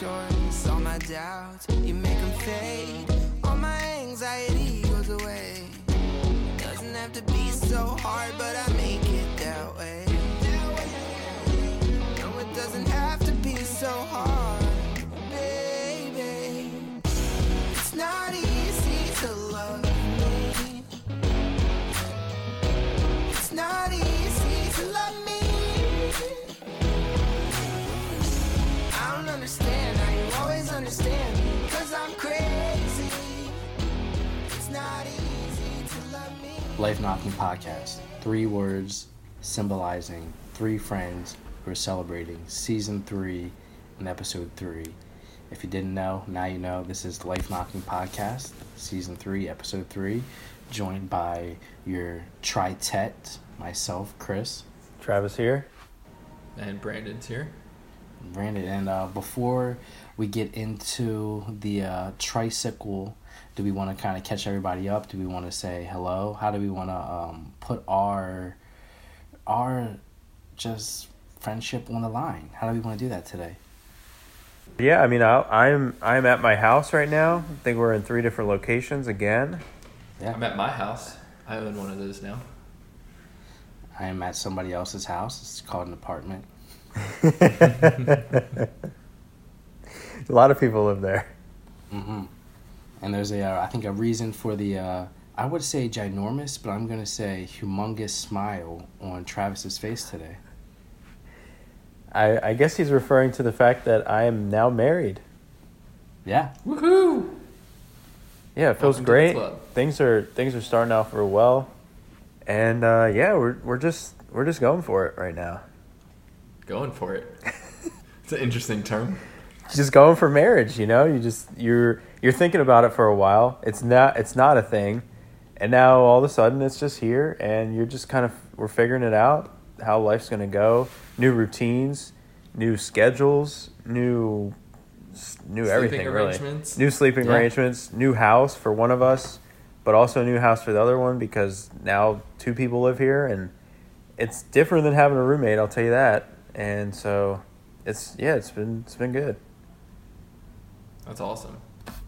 reassurance, all my doubts, you make them fade. All my anxiety goes away. Doesn't have to be so hard, but I Life Knocking Podcast. Three words symbolizing three friends who are celebrating season three and episode three. If you didn't know, now you know. This is Life Knocking Podcast, season three, episode three, joined by your tritet, myself, Chris, Travis here. And Brandon's here. Brandon. And uh, before we get into the uh, tricycle, do we want to kind of catch everybody up? Do we want to say hello? How do we want to um, put our our just friendship on the line? How do we want to do that today? Yeah, I mean, I, I'm I'm at my house right now. I think we're in three different locations again. Yeah, I'm at my house. I own one of those now. I am at somebody else's house. It's called an apartment. A lot of people live there. hmm And there's a, uh, I think, a reason for the, uh, I would say ginormous, but I'm gonna say humongous smile on Travis's face today. I, I guess he's referring to the fact that I am now married. Yeah, Woohoo! Yeah, it feels Welcome great. Things are things are starting out real well, and uh, yeah, we're we're just we're just going for it right now. Going for it. it's an interesting term. Just going for marriage, you know. You just you're you're thinking about it for a while. It's not it's not a thing, and now all of a sudden it's just here, and you're just kind of we're figuring it out how life's gonna go. New routines, new schedules, new new Sleeping everything really. New sleeping Yeah. arrangements, new house for one of us, but also a new house for the other one because now two people live here and it's different than having a roommate, I'll tell you that. And so it's yeah, it's been it's been good. That's awesome.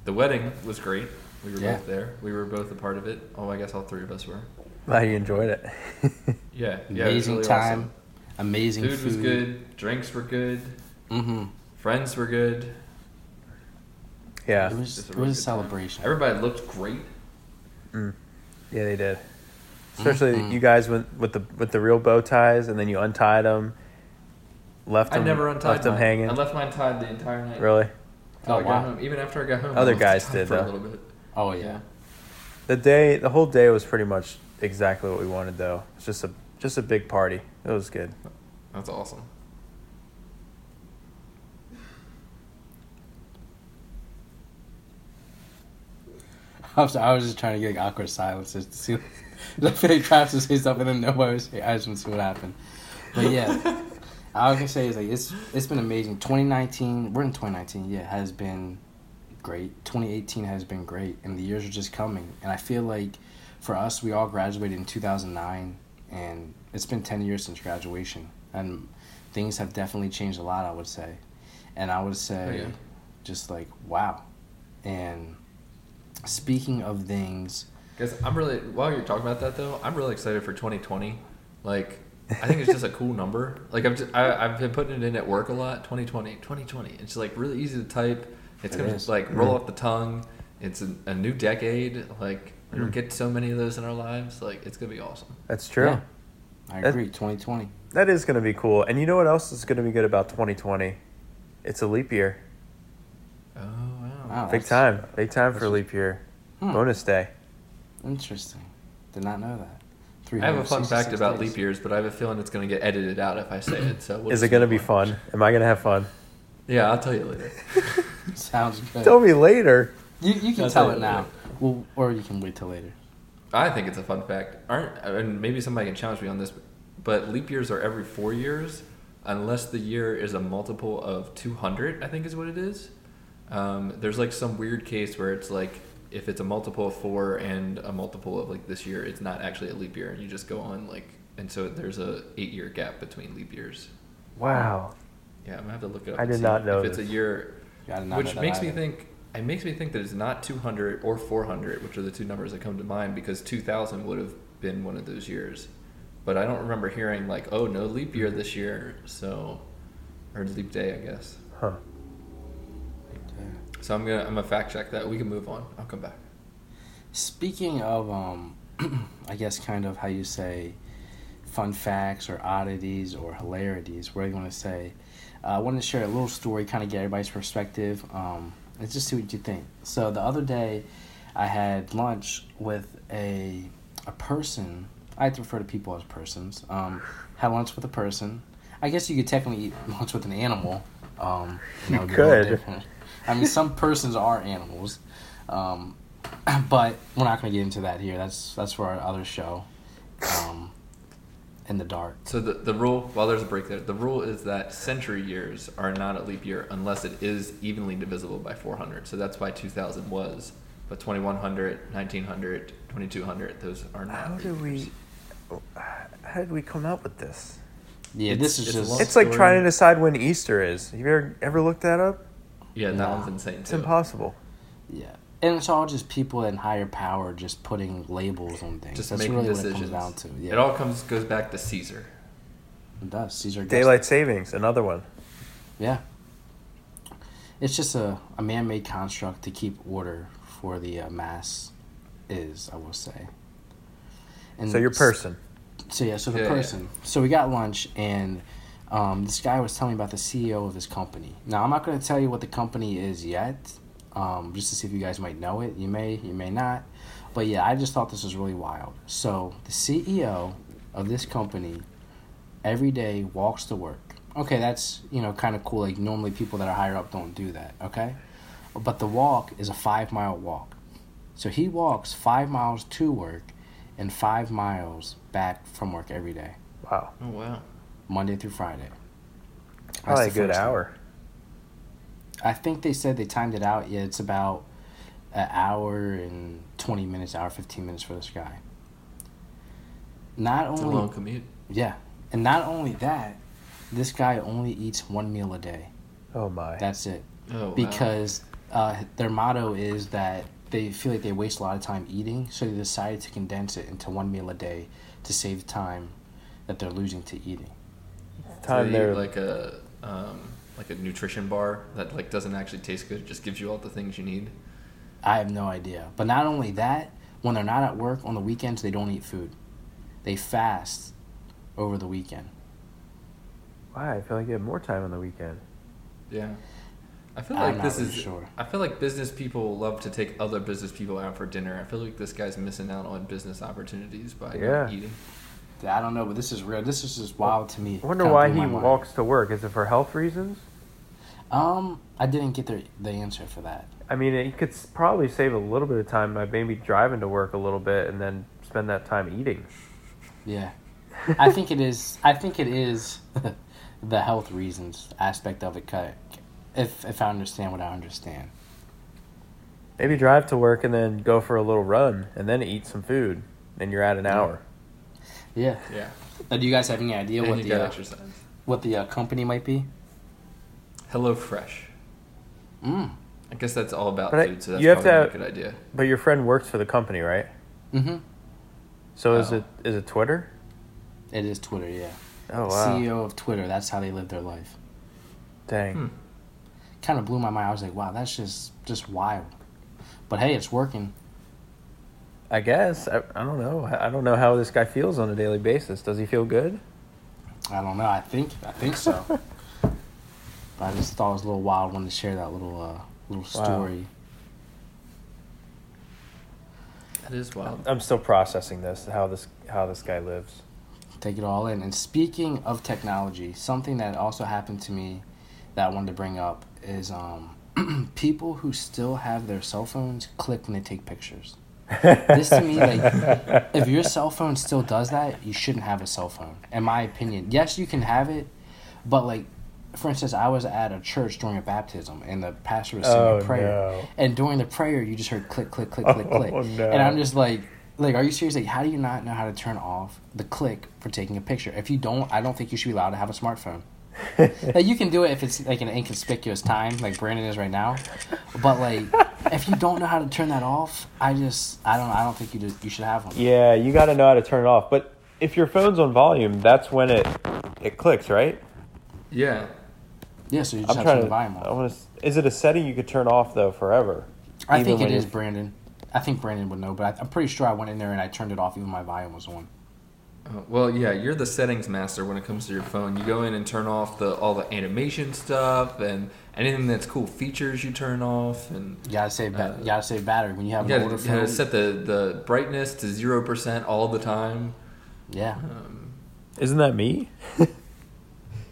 The wedding was great. We were Yeah. both there. We were both a part of it. Oh, I guess all three of us were. Glad you enjoyed it. Yeah. yeah it amazing really time, awesome. amazing Food food. was good. Drinks were good. Mm-hmm. Friends were good. yeah. It was Just it really was a good time. celebration. Everybody looked great. Mm. Yeah, they did. Especially Mhm. you guys with with the with the real bow ties and then you untied them. Left I them never untied left them mine. hanging. I left mine tied the entire night. Really? Till I Oh, got wow. home. Even after I got home. Other guys did, for a though. little bit. Oh yeah. Yeah. The day the whole day was pretty much exactly what we wanted though. It's just a just a big party. It was good. That's awesome. I was, I was just trying to get awkward silences to see. I feel like Travis would say something and nobody was. I just want to see what happened. But yeah, I was gonna say is like it's it's been amazing. 2019, we're in 2019. Yeah, has been great. 2018 has been great, and the years are just coming. And I feel like for us, we all graduated in 2009, and it's been 10 years since graduation, and things have definitely changed a lot. I would say, and I would say, Oh, yeah. just like wow, and speaking of things. because I'm really while you're talking about that though, I'm really excited for 2020. Like, I think it's just a cool number. Like, I've just, I, I've been putting it in at work a lot. 2020, 2020. It's like really easy to type. It's gonna is. like roll off the tongue. It's a, a new decade. Like, we don't Mm. get so many of those in our lives. Like, it's gonna be awesome. That's true. Yeah, I That- agree. 2020. That is going to be cool. And you know what else is going to be good about 2020? It's a leap year. Oh wow. Wow, Big time. Big time for leap year. Hmm, Bonus day. Interesting. Did not know that. I have a fun fact about days. leap years, but I have a feeling it's gonna get edited out if I say it. So we'll Is it going to be fun? Am I going to have fun? Yeah, I'll tell you later. Sounds good. Tell me later. You, you can I'll tell tell it now. Well, or you can wait till later. I think it's a fun fact. Aren't and maybe somebody can challenge me on this, but leap years are every four years, unless the year is a multiple of two hundred. I think is what it is. Um, there's like some weird case where it's like if it's a multiple of four and a multiple of like this year, it's not actually a leap year, and you just go on like, and so there's a eight year gap between leap years. Wow. Yeah, I'm gonna have to look it up. I did not know if it's a year. Gotta Which know that makes me think. It makes me think that it's not 200 or 400, which are the two numbers that come to mind, because 2000 would have been one of those years. But I don't remember hearing like, "Oh, no leap year this year," so or leap day, I guess. Huh. So I'm gonna I'm gonna fact check that. We can move on. I'll come back. Speaking of, um, I guess kind of how you say fun facts or oddities or hilarities, what are you going to say? Uh, I wanted to share a little story, kind of get everybody's perspective, um, and just see what you think. So the other day, I had lunch with a a person. I like to refer to people as persons. Um, had lunch with a person. I guess you could technically eat lunch with an animal. Um, and that would be a little could. Different. I mean, some persons are animals. Um, but we're not going to get into that here. That's that's for our other show, um, in the dark. So the the rule, while there's a break there, the rule is that century years are not a leap year unless it is evenly divisible by 400. So that's why 2000 was, but 2100, 1900, 2200, those are not. How leap do years. we? How did we come up with this? Yeah, It's- this is it's just. It's like story. trying to decide when Easter is. Have you ever ever looked that up? Yeah, that Nah. one's insane too. It's impossible. yeah, and it's all just people in higher power just putting labels on things. Just That's making really decisions. what it comes down to. Yeah, It all comes goes back to Caesar. it does. Caesar Augustus. Daylight savings, another one. Yeah. It's just a, a man made construct to keep order for the uh, mass, is, I will say. And So your person. So, yeah, so the Yeah, yeah. person. So we got lunch, and um, this guy was telling me about the CEO of his company. Now, I'm not going to tell you what the company is yet, um, just to see if you guys might know it. You may, you may not. But yeah, I just thought this was really wild. So the CEO of this company every day walks to work. Okay, that's you know kind of cool. Like normally people that are higher up don't do that. Okay, but the walk is a five mile walk. So he walks five miles to work and five miles back from work every day, Wow. Oh wow. Monday through Friday. Probably a good first thing. hour. I think they said they timed it out. Yeah, it's about an hour and twenty minutes, hour fifteen minutes for this guy. Not It's a only long commute. yeah, and not only that, this guy only eats one meal a day. Oh my. That's it. Oh wow. because uh, their motto is that they feel like they waste a lot of time eating, so they decided to condense it into one meal a day to save time that they're losing to eating. Time they there. like a um, like a nutrition bar that like doesn't actually taste good, just gives you all the things you need. I have no idea. But not only that, when they're not at work on the weekends, they don't eat food. They fast over the weekend. Why? I feel like you have more time on the weekend. Yeah. I feel I'm like this really is. sure. I feel like business people love to take other business people out for dinner. I feel like this guy's missing out on business opportunities by Yeah. eating. I don't know, but this is real. This is just wild to me. I wonder why he walks to work. Is it for health reasons? Um, I didn't get the the answer for that. I mean, he could probably save a little bit of time by maybe driving to work a little bit and then spend that time eating. Yeah, I think it is. I think it is the health reasons aspect of it. If if I understand what I understand. Maybe drive to work and then go for a little run and then eat some food. And you're at an hour. Yeah. Yeah. Now, do you guys have any idea and what the uh, what the uh, company might be? Hello Fresh. Mm. I guess that's all about But I- food, so that's you have probably to not a good idea. But your friend works for the company, right? Mm-hmm. So is Oh. it is it Twitter? It is Twitter. Yeah. Oh wow. CEO of Twitter. That's how they live their life. Dang. Hmm. Kind of blew my mind. I was like, wow, that's just just wild. But hey, it's working. I guess. I, I don't know. I I don't know how this guy feels on a daily basis. Does he feel good? I don't know. I think I think so. but I just thought it was a little wild. Wanted to share that little uh, little Wow. story. That is wild. I'm still processing this. How this how this guy lives. take it all in. And speaking of technology, something that also happened to me that I wanted to bring up is um, people who still have their cell phones click when they take pictures. This to me, like, if your cell phone still does that, you shouldn't have a cell phone. In my opinion, yes, you can have it, but like, for instance, I was at a church during a baptism, and the pastor was singing Oh, a prayer, no. and during the prayer, you just heard click, click, click, click, oh, click, Oh, no. and I'm just like, like, are you serious? Like, how do you not know how to turn off the click for taking a picture? If you don't, I don't think you should be allowed to have a smartphone. like you can do it if it's like an inconspicuous time, like Brandon is right now. But like, if you don't know how to turn that off, I just I don't I don't think you just, you should have one. Yeah, you got to know how to turn it off. But if your phone's on volume, that's when it it clicks, right? Yeah. Yeah, so you just I'm have to trying turn to. the volume I want to. Is it a setting you could turn off though forever? I think it when is you- Brandon. I think Brandon would know, but I, I'm pretty sure I went in there and I turned it off even my volume was on. Uh, well, yeah, you're the settings master when it comes to your phone. You go in and turn off the all the animation stuff and anything that's cool features you turn off and You gotta save ba- Uh, you gotta save battery when you have you an gotta, older you gotta set the, the brightness to zero percent all the time. yeah, Um, Isn't that me?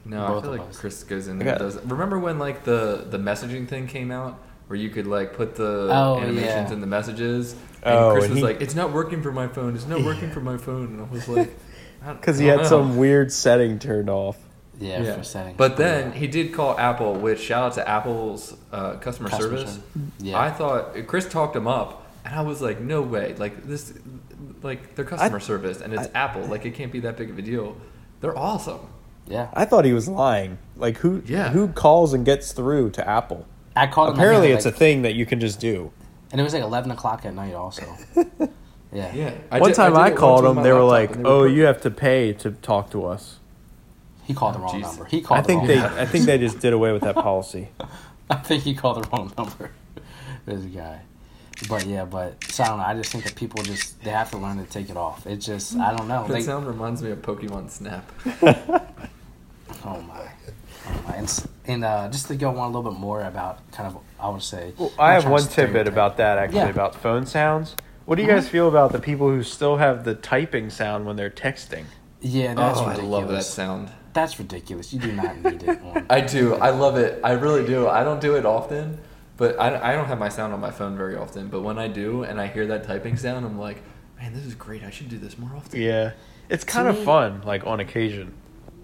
no, Both I feel like us. Chris goes in there and got- does. it. Remember when like the the messaging thing came out where you could like put the Oh, animations yeah. in the messages? And Oh, Chris and was he- like, "It's not working for my phone. It's not working for my phone." And I was like, Because he had some weird setting turned off. yeah, Yeah. for settings. But then Yeah. he did call Apple, which shout out to Apple's uh, customer, Customer service. service. Yeah. I thought Chris talked him up, and I was like, no way, like this, like their customer service, and it's Apple, like it can't be that big of a deal. They're awesome. yeah, I thought he was lying. Like who? Yeah. Who calls and gets through to Apple? I called. Apparently, it's like- a thing that you can just do. and it was like eleven o'clock at night. Also, yeah, Yeah. one did- time did I, it once called with them, my they were laptop, like, and they "Oh, perfect. you have to pay to talk to us." He called the Oh, wrong jeez. number. He called. I think the they, wrong I think they just did away with that policy. I think he called the wrong number. this guy. But yeah, but so I don't know. I just think that people just they have to learn to take it off. It just I don't know. That They, sound reminds me of Pokemon Snap. oh my. Oh my. And, s- and uh, just to go on a little bit more about kind of I would say. Well, I'm have one to tidbit about that actually Yeah. about phone sounds. What do you guys mm-hmm. feel about the people who still have the typing sound when they're texting? Yeah, that's oh, I ridiculous. love that sound. That's ridiculous. You do not need it. On. I do. I love it. I really do. I don't do it often, but I, I don't have my sound on my phone very often. But when I do, and I hear that typing sound, I'm like, man, this is great. I should do this more often. Yeah, it's kind of me- fun, like on occasion.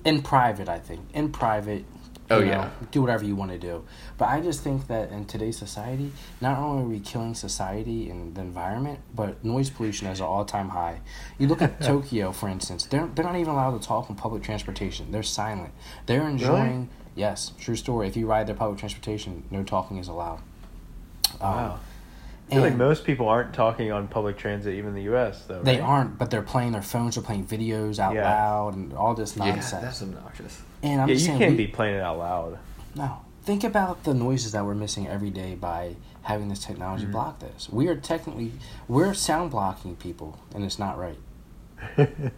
in private i think in private Oh, you yeah. do whatever you want to do. But i just think that in today's society not only are we killing society and the environment but noise pollution is an all-time high. You look at tokyo for instance they're, they're not even allowed to talk on public transportation. They're silent. They're enjoying yes true story. If you ride their public transportation no talking is allowed. Um, Wow. I feel like most people aren't talking on public transit, even in the U.S. Though they right? aren't but they're playing their phones they're playing videos out Yeah. loud and all this Yeah, nonsense that's obnoxious. and i'm Yeah, just you saying can't we- be playing it out loud. No. Think about the noises that we're missing every day by having this technology Mm-hmm. block this. We are technically we're sound blocking people and it's not right.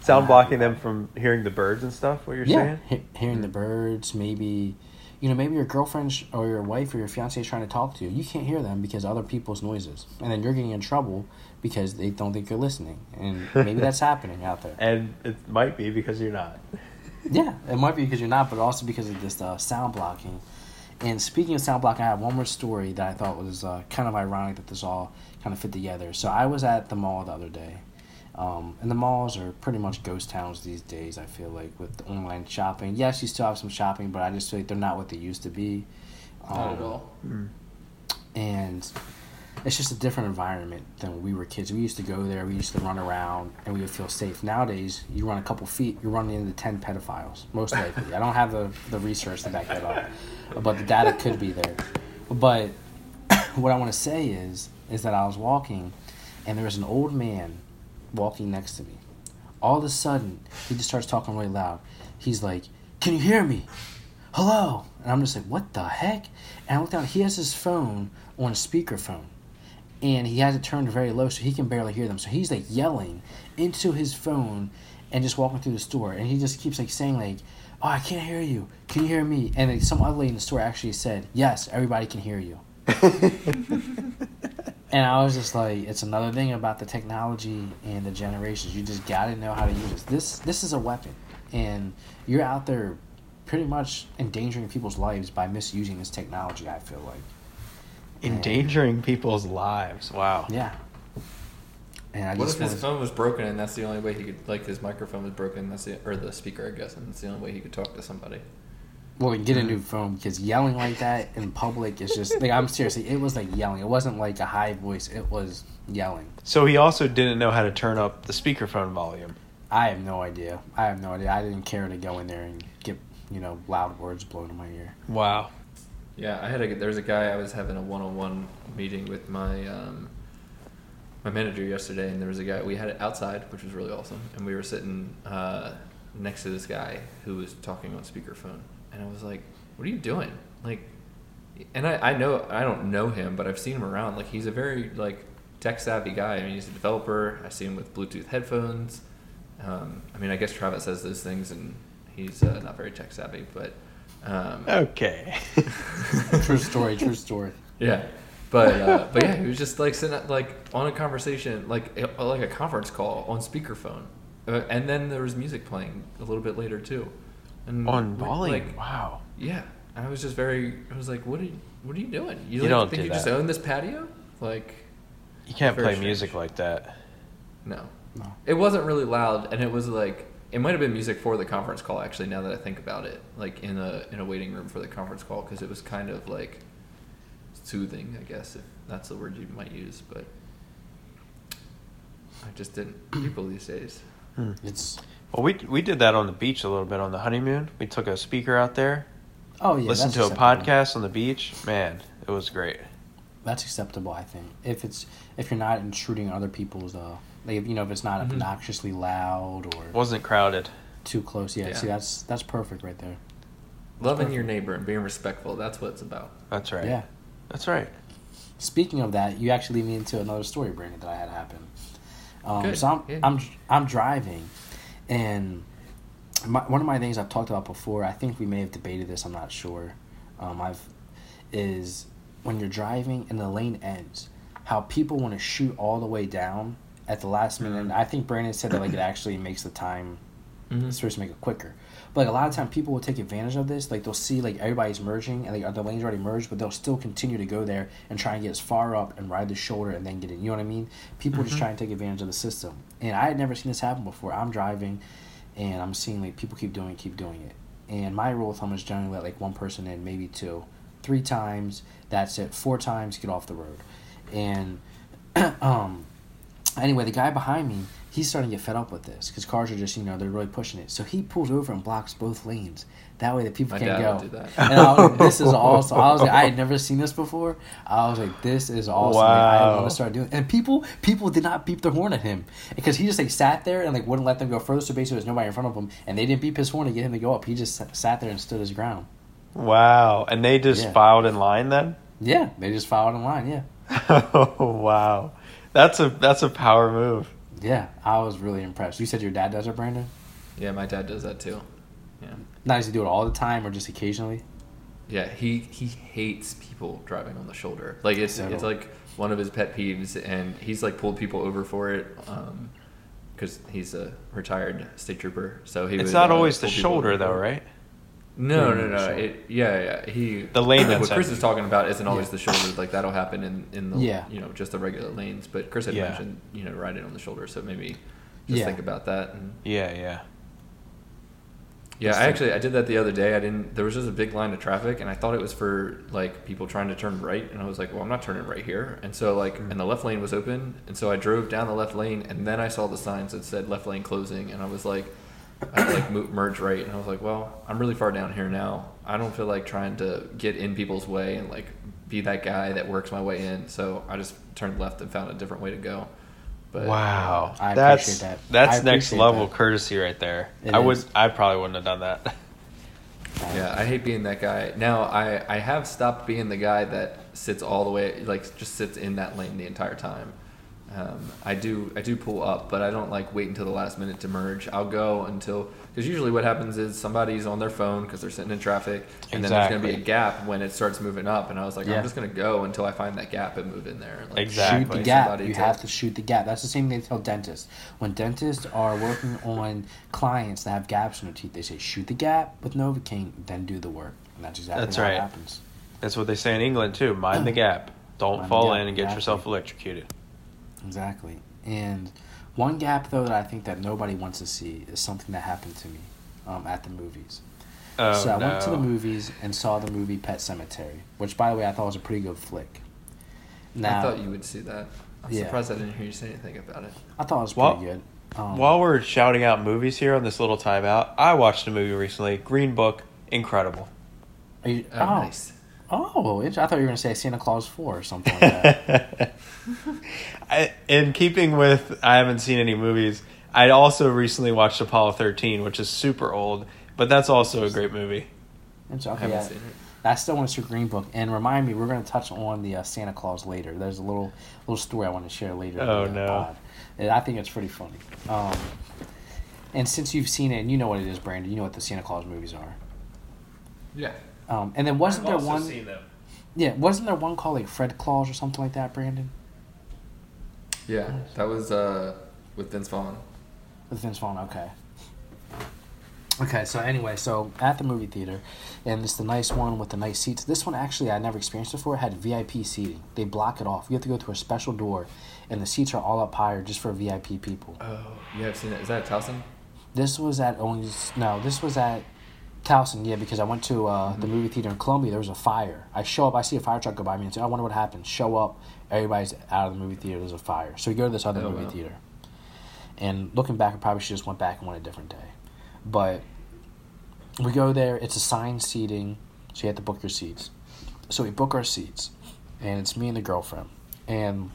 Sound blocking them from hearing the birds and stuff. What you're yeah. saying? He- hearing the birds, maybe you know, maybe your girlfriend or your wife or your fiance is trying to talk to you. You can't hear them because other people's noises. And then you're getting in trouble because they don't think you're listening. And maybe that's happening out there. And it might be because you're not. Yeah, it might be because you're not, but also because of this uh, sound blocking. And speaking of sound blocking, I have one more story that I thought was uh, kind of ironic that this all kind of fit together. So I was at the mall the other day, um, and the malls are pretty much ghost towns these days. I feel like with online shopping. Yes, you still have some shopping, but I just feel like they're not what they used to be. Not at Um, all. and it's just a different environment than when we were kids. We used to go there, we used to run around, and we would feel safe. Nowadays, you run a couple feet, you're running into 10 pedophiles, most likely. I don't have the, the research to back that up, but the data could be there. But what I want to say is, is that I was walking, and there was an old man walking next to me. All of a sudden, he just starts talking really loud. He's like, Can you hear me? Hello? And I'm just like, What the heck? And I look down, he has his phone on speakerphone. And he has it turned very low so he can barely hear them. So he's like yelling into his phone and just walking through the store. And he just keeps like saying like, Oh, I can't hear you. Can you hear me? And like, some other lady in the store actually said, Yes, everybody can hear you. And I was just like, it's another thing about the technology and the generations. You just got to know how to use it. This this is a weapon, and you're out there pretty much endangering people's lives by misusing this technology. I feel like, Endangering people's lives. Wow. yeah. And I What just if his phone was broken and that's the only way he could, like his microphone was broken, that's the, or the speaker, I guess, and that's the only way he could talk to somebody. Well, we get a new phone because yelling like that in public is just like I'm seriously. It was like yelling. It wasn't like a high voice. It was yelling. So he also didn't know how to turn up the speakerphone volume. I have no idea. I have no idea. I didn't care to go in there and get you know loud words blown in my ear. Wow. Yeah, I had a there's a guy I was having a one-on-one meeting with my um, my manager yesterday, and there was a guy we had it outside, which was really awesome, and we were sitting uh, next to this guy who was talking on speakerphone, and I was like, "What are you doing?" Like, and I I know I don't know him, but I've seen him around. Like, he's a very like tech savvy guy. I mean, he's a developer. I see him with Bluetooth headphones. Um, I mean, I guess Travis says those things, and he's uh, not very tech savvy, but. Um, Okay. true story. True story. yeah, but uh, but yeah, he was just like sitting at, like on a conversation, like like a conference call on speakerphone, uh, and then there was music playing a little bit later too, and On like- volume. Like, wow. yeah, I was just very. I was like, what are you what are you doing? You, You like, don't think do you just own this patio? Like, You can't play strange. music like that. no, No. it wasn't really loud, and it was like. It might have been music for the conference call. Actually, now that I think about it, like in a in a waiting room for the conference call, because it was kind of like soothing, I guess, if that's the word you might use. But I just didn't. People these days. Hmm. It's Well, we we did that on the beach a little bit on the honeymoon. We took a speaker out there, oh yeah. listened that's to a podcast on the beach. Man, it was great. That's acceptable, I think. If it's if you're not intruding on other people's uh like if, you know if it's not Mhm. obnoxiously loud or Wasn't crowded. too close. Yeah, Yeah. see that's that's perfect right there. Loving your neighbor and being respectful. That's what it's about. That's right. Yeah. That's right. Speaking of that, you actually lead me into another story, Brandon, that I had happen. Um, Good, so I'm, yeah. I'm I'm driving, and my, one of my things I've talked about before. I think we may have debated this. I'm not sure. Um, I've is when you're driving and the lane ends, how people want to shoot all the way down at the last minute. Mhm. And I think Brandon said that like it actually makes the time Mm-hmm. it's supposed to make it quicker. But like a lot of time, people will take advantage of this. Like they'll see like everybody's merging and like the lanes already merged, but they'll still continue to go there and try and get as far up and ride the shoulder and then get in. You know what I mean? People just Mhm. try and take advantage of the system. And I had never seen this happen before. I'm driving, and I'm seeing like people keep doing keep doing it. And my rule of thumb is generally let like one person in, maybe two, three times. That's it. Four times, get off the road. And um, anyway, the guy behind me, he's starting to get fed up with this because cars are just, you know, they're really pushing it. So he pulls over and blocks both lanes. That way, the people My can't dad go. would do that. And I was like, this is awesome. I was like, I had never seen this before. I was like, this is awesome. Like, I want to start doing. And people, people did not beep their horn at him because he just like sat there and like wouldn't let them go further. So basically, there's nobody in front of him, and they didn't beep his horn to get him to go up. He just sat- sat there and stood his ground. Wow. And they just Yeah. filed in line then? Yeah, they just filed in line. Yeah, oh wow. That's a that's a power move. Yeah. I was really impressed. You said your dad does it, Brandon. Yeah, my dad does that too. Yeah. Not does he do it all the time or just occasionally? Yeah, he he hates people driving on the shoulder. Like it's So- it's like one of his pet peeves, and he's like pulled people over for it. Um, because he's a retired state trooper, so he. It's would, not uh, always the shoulder though, right? No, no, Yeah, no. It, yeah, yeah. He The lane What Chris is talking about isn't always Yeah. the shoulder. Like that'll happen in in the Yeah. you know just the regular lanes. But Chris had Yeah. mentioned you know riding on the shoulder, so maybe just Yeah. think about that. And Yeah, yeah. yeah, Just I think- actually I did that the other day. I didn't. There was just a big line of traffic, and I thought it was for like people trying to turn right, and I was like, well, I'm not turning right here. And so like, Mm. and the left lane was open, and so I drove down the left lane, and then I saw the signs that said left lane closing, and I was like. I like merge right, and I was like, "Well, I'm really far down here now. I don't feel like trying to get in people's way and like be that guy that works my way in." So I just turned left and found a different way to go. But wow. I that's appreciate that. that's I next level that. courtesy right there. It I would. I probably wouldn't have done that. Yeah, I hate being that guy. Now I I have stopped being the guy that sits all the way like just sits in that lane the entire time. Um, I do I do pull up, but I don't like wait until the last minute to merge. I'll go until because usually what happens is somebody's on their phone because they're sitting in traffic, and then there's going to be a gap when it starts moving up. And I was like, Yeah. I'm just going to go until I find that gap and move in there. and, Like, Exactly. Shoot the gap. somebody You have to shoot the gap. That's the same thing they tell dentists. When dentists are working on clients that have gaps in their teeth, they say shoot the gap with Novocaine, then do the work. And that's exactly That's how right. happens. That's what they say in England too. Mind the gap. Don't Mind fall gap, in and get exactly. yourself electrocuted. Exactly. And one gap though that I think that nobody wants to see is something that happened to me um, at the movies. Oh so I no. went to the movies and saw the movie Pet Sematary, which by the way I thought was a pretty good flick. Now, I thought you would see that. I'm Yeah. surprised I didn't hear you say anything about it. I thought it was Well- pretty good. Um, While we're shouting out movies here on this little timeout, I watched a movie recently, Green Book. incredible. Are you, Oh, oh, nice. Oh, I thought you were gonna say Santa Clause Four or something like that. I, in keeping with, I haven't seen any movies. I also recently watched Apollo 13, which is super old, but that's also a great movie. It's I okay, haven't yeah. seen it. I still want to see Green Book. And remind me, we're going to touch on the uh, Santa Clause later. There's a little little story I want to share later. Oh, the, no. pod. I think it's pretty funny. Um, and since you've seen it and you know what it is, Brandon, you know what the Santa Clause movies are. Yeah. Um, and then wasn't there one? them. Yeah, wasn't there one called like Fred Claus or something like that, Brandon? Yeah. That was uh, with Vince Vaughn. With Vince Vaughn, okay. Okay, so anyway, so at the movie theater, and it's the nice one with the nice seats. This one actually I never experienced before. It had VIP seating. They block it off. You have to go through a special door, and the seats are all up higher just for VIP people. Oh, you have seen it? Is that Towson? This was at only no. This was at Towson, yeah, because I went to uh, the movie theater in Columbia. There was a fire. I show up, I see a fire truck go by me, and say, "I wonder what happened." Show up, everybody's out of the movie theater. There's a fire, so we go to this other Oh, movie wow. theater. And looking back, I probably should just went back and went a different day, but we go there. It's assigned seating, so you have to book your seats. So we book our seats, and it's me and the girlfriend, and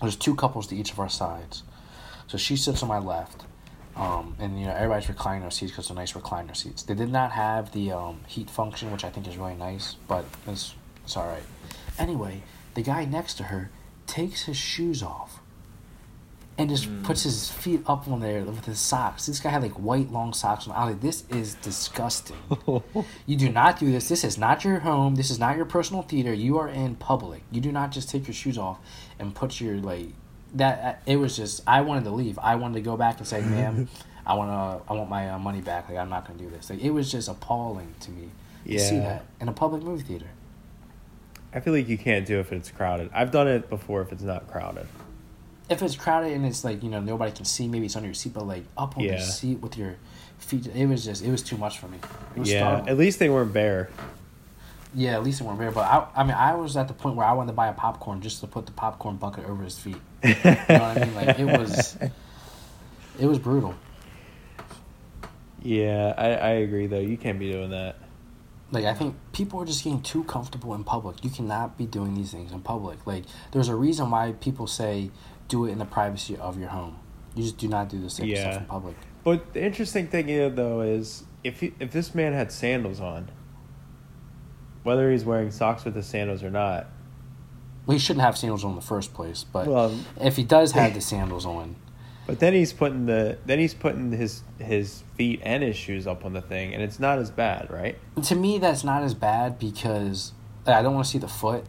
there's two couples to each of our sides. So she sits on my left, um, and you know everybody's reclining their seats because they're nice recliner seats. They did not have the um, heat function, which I think is really nice, but it's it's all right. Anyway, the guy next to her takes his shoes off and just Mm. puts his feet up on there with his socks. This guy had like white long socks on. I was like, this is disgusting. you do not do this. This is not your home. This is not your personal theater. You are in public. You do not just take your shoes off and put your like that. It was just I wanted to leave. I wanted to go back and say, ma'am, I want to. I want my uh, money back. Like I'm not going to do this. Like it was just appalling to me to see Yeah. that in a public movie theater. I feel like you can't do it if it's crowded. I've done it before if it's not crowded. if it's crowded and it's like you know nobody can see, maybe it's under your seat, but like up on Yeah. the seat with your feet, it was just it was too much for me. It was Yeah, startling. at least they weren't bare. Yeah, at least it weren't there. But I, I mean, I was at the point where I wanted to buy a popcorn just to put the popcorn bucket over his feet. You know what I mean? Like it was, it was brutal. Yeah, I, I agree though. You can't be doing that. Like I think people are just getting too comfortable in public. You cannot be doing these things in public. Like there's a reason why people say do it in the privacy of your home. You just do not do this type Yeah. stuff in public. But the interesting thing here though is if he, if this man had sandals on, whether he's wearing socks with the sandals or not, Well, he shouldn't have sandals on in the first place, but well, if he does have the sandals on, but then he's putting the then he's putting his his feet and his shoes up on the thing, and it's not as bad, right? to me that's not as bad because I don't want to see the foot,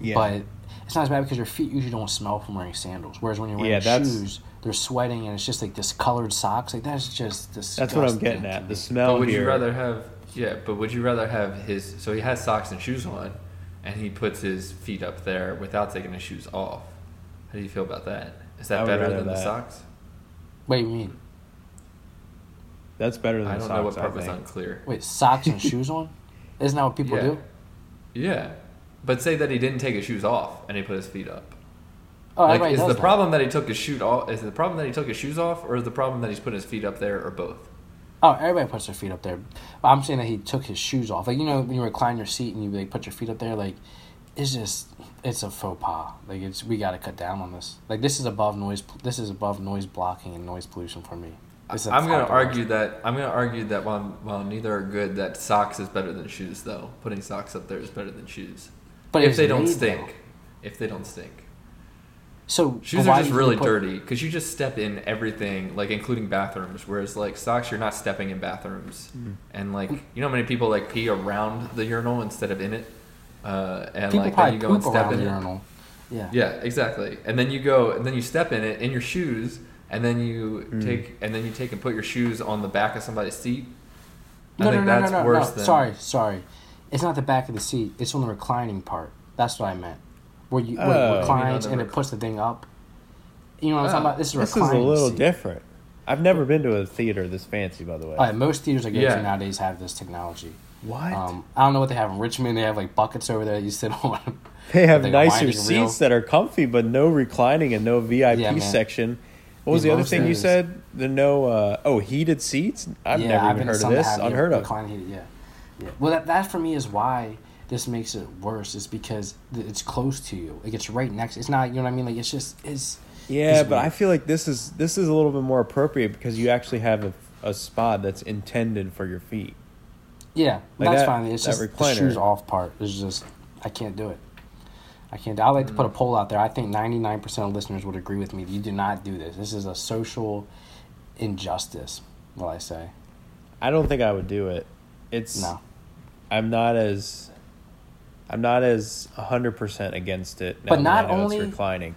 yeah. but it's not as bad because your feet usually don't smell from wearing sandals. Whereas when you're wearing Yeah, shoes, they're sweating and it's just like this colored socks. Like that's just disgusting. that's what I'm getting at. The smell but would here. you rather have yeah? But would you rather have his? So he has socks and shoes on, and he puts his feet up there without taking his shoes off. How do you feel about that? Is that better rather than the socks? Wait, what do you mean That's better than the socks. I don't socks. know what part I was unclear. wait socks and shoes on? Isn't that what people Yeah. do? Yeah, but say that he didn't take his shoes off and he put his feet up. Oh, like, everybody is does the that. problem that he took his shoe off? Is the problem that he took his shoes off, or is the problem that he's putting his feet up there, or both? Oh, everybody puts their feet up there. But I'm saying that he took his shoes off. Like you know, when you recline your seat and you like put your feet up there, like it's just it's a faux pas. Like it's we got to cut down on this. Like this is above noise. This is above noise blocking and noise pollution for me. I'm gonna argue that I'm gonna argue that while while neither are good, that socks is better than shoes. Though putting socks up there is better than shoes. but if they don't made, stink, though. if they don't stink, So shoes are just really put- dirty because you just step in everything, like including bathrooms. Whereas like socks, you're not stepping in bathrooms, Hmm. and like you know how many people like pee around the urinal instead of in it, uh, and People like then you go and step in the it. urinal. Yeah. Yeah, exactly. And then you go, and then you step in it in your shoes, and then you Hmm. take, and then you take and put your shoes on the back of somebody's seat. I No, no, think no, no, that's no, worse no. than. Sorry, sorry. It's not the back of the seat. It's on the reclining part. That's what I meant. Where you where Oh. it You mean reclines on the and it rec- puts the thing up. You know what I'm Oh. talking about? This is a This is a little seat. different. I've never been to a theater this fancy, by the way. All right, most theaters I go Yeah. to nowadays have this technology. what? Um, I don't know what they have in Richmond. They have like buckets over there that you sit on. they have they nicer winding reel. seats that are comfy, but no reclining and no VIP Yeah, section. What was Yeah, the other thing you said? The no, uh, oh, heated seats. I've Yeah, never I've even heard of this. Unheard of. reclining heated, yeah. Yeah. Well, that, that for me is why this makes it worse. Is because it's close to you. Like it's right next. It's not. You know what I mean? Like it's just it's. Yeah, it's but I feel like this is this is a little bit more appropriate because you actually have a, a spot that's intended for your feet. Yeah, Like that's that- fine. It's that just the shoes off part. It's just I can't do it. I can't. I like to put a Mm. poll out there. I think ninety nine percent of listeners would agree with me. You do not do this. This is a social injustice. Will I say? I don't think I would do it. It's No. I'm not as I'm not as hundred percent against it. Now But not I only- it's reclining.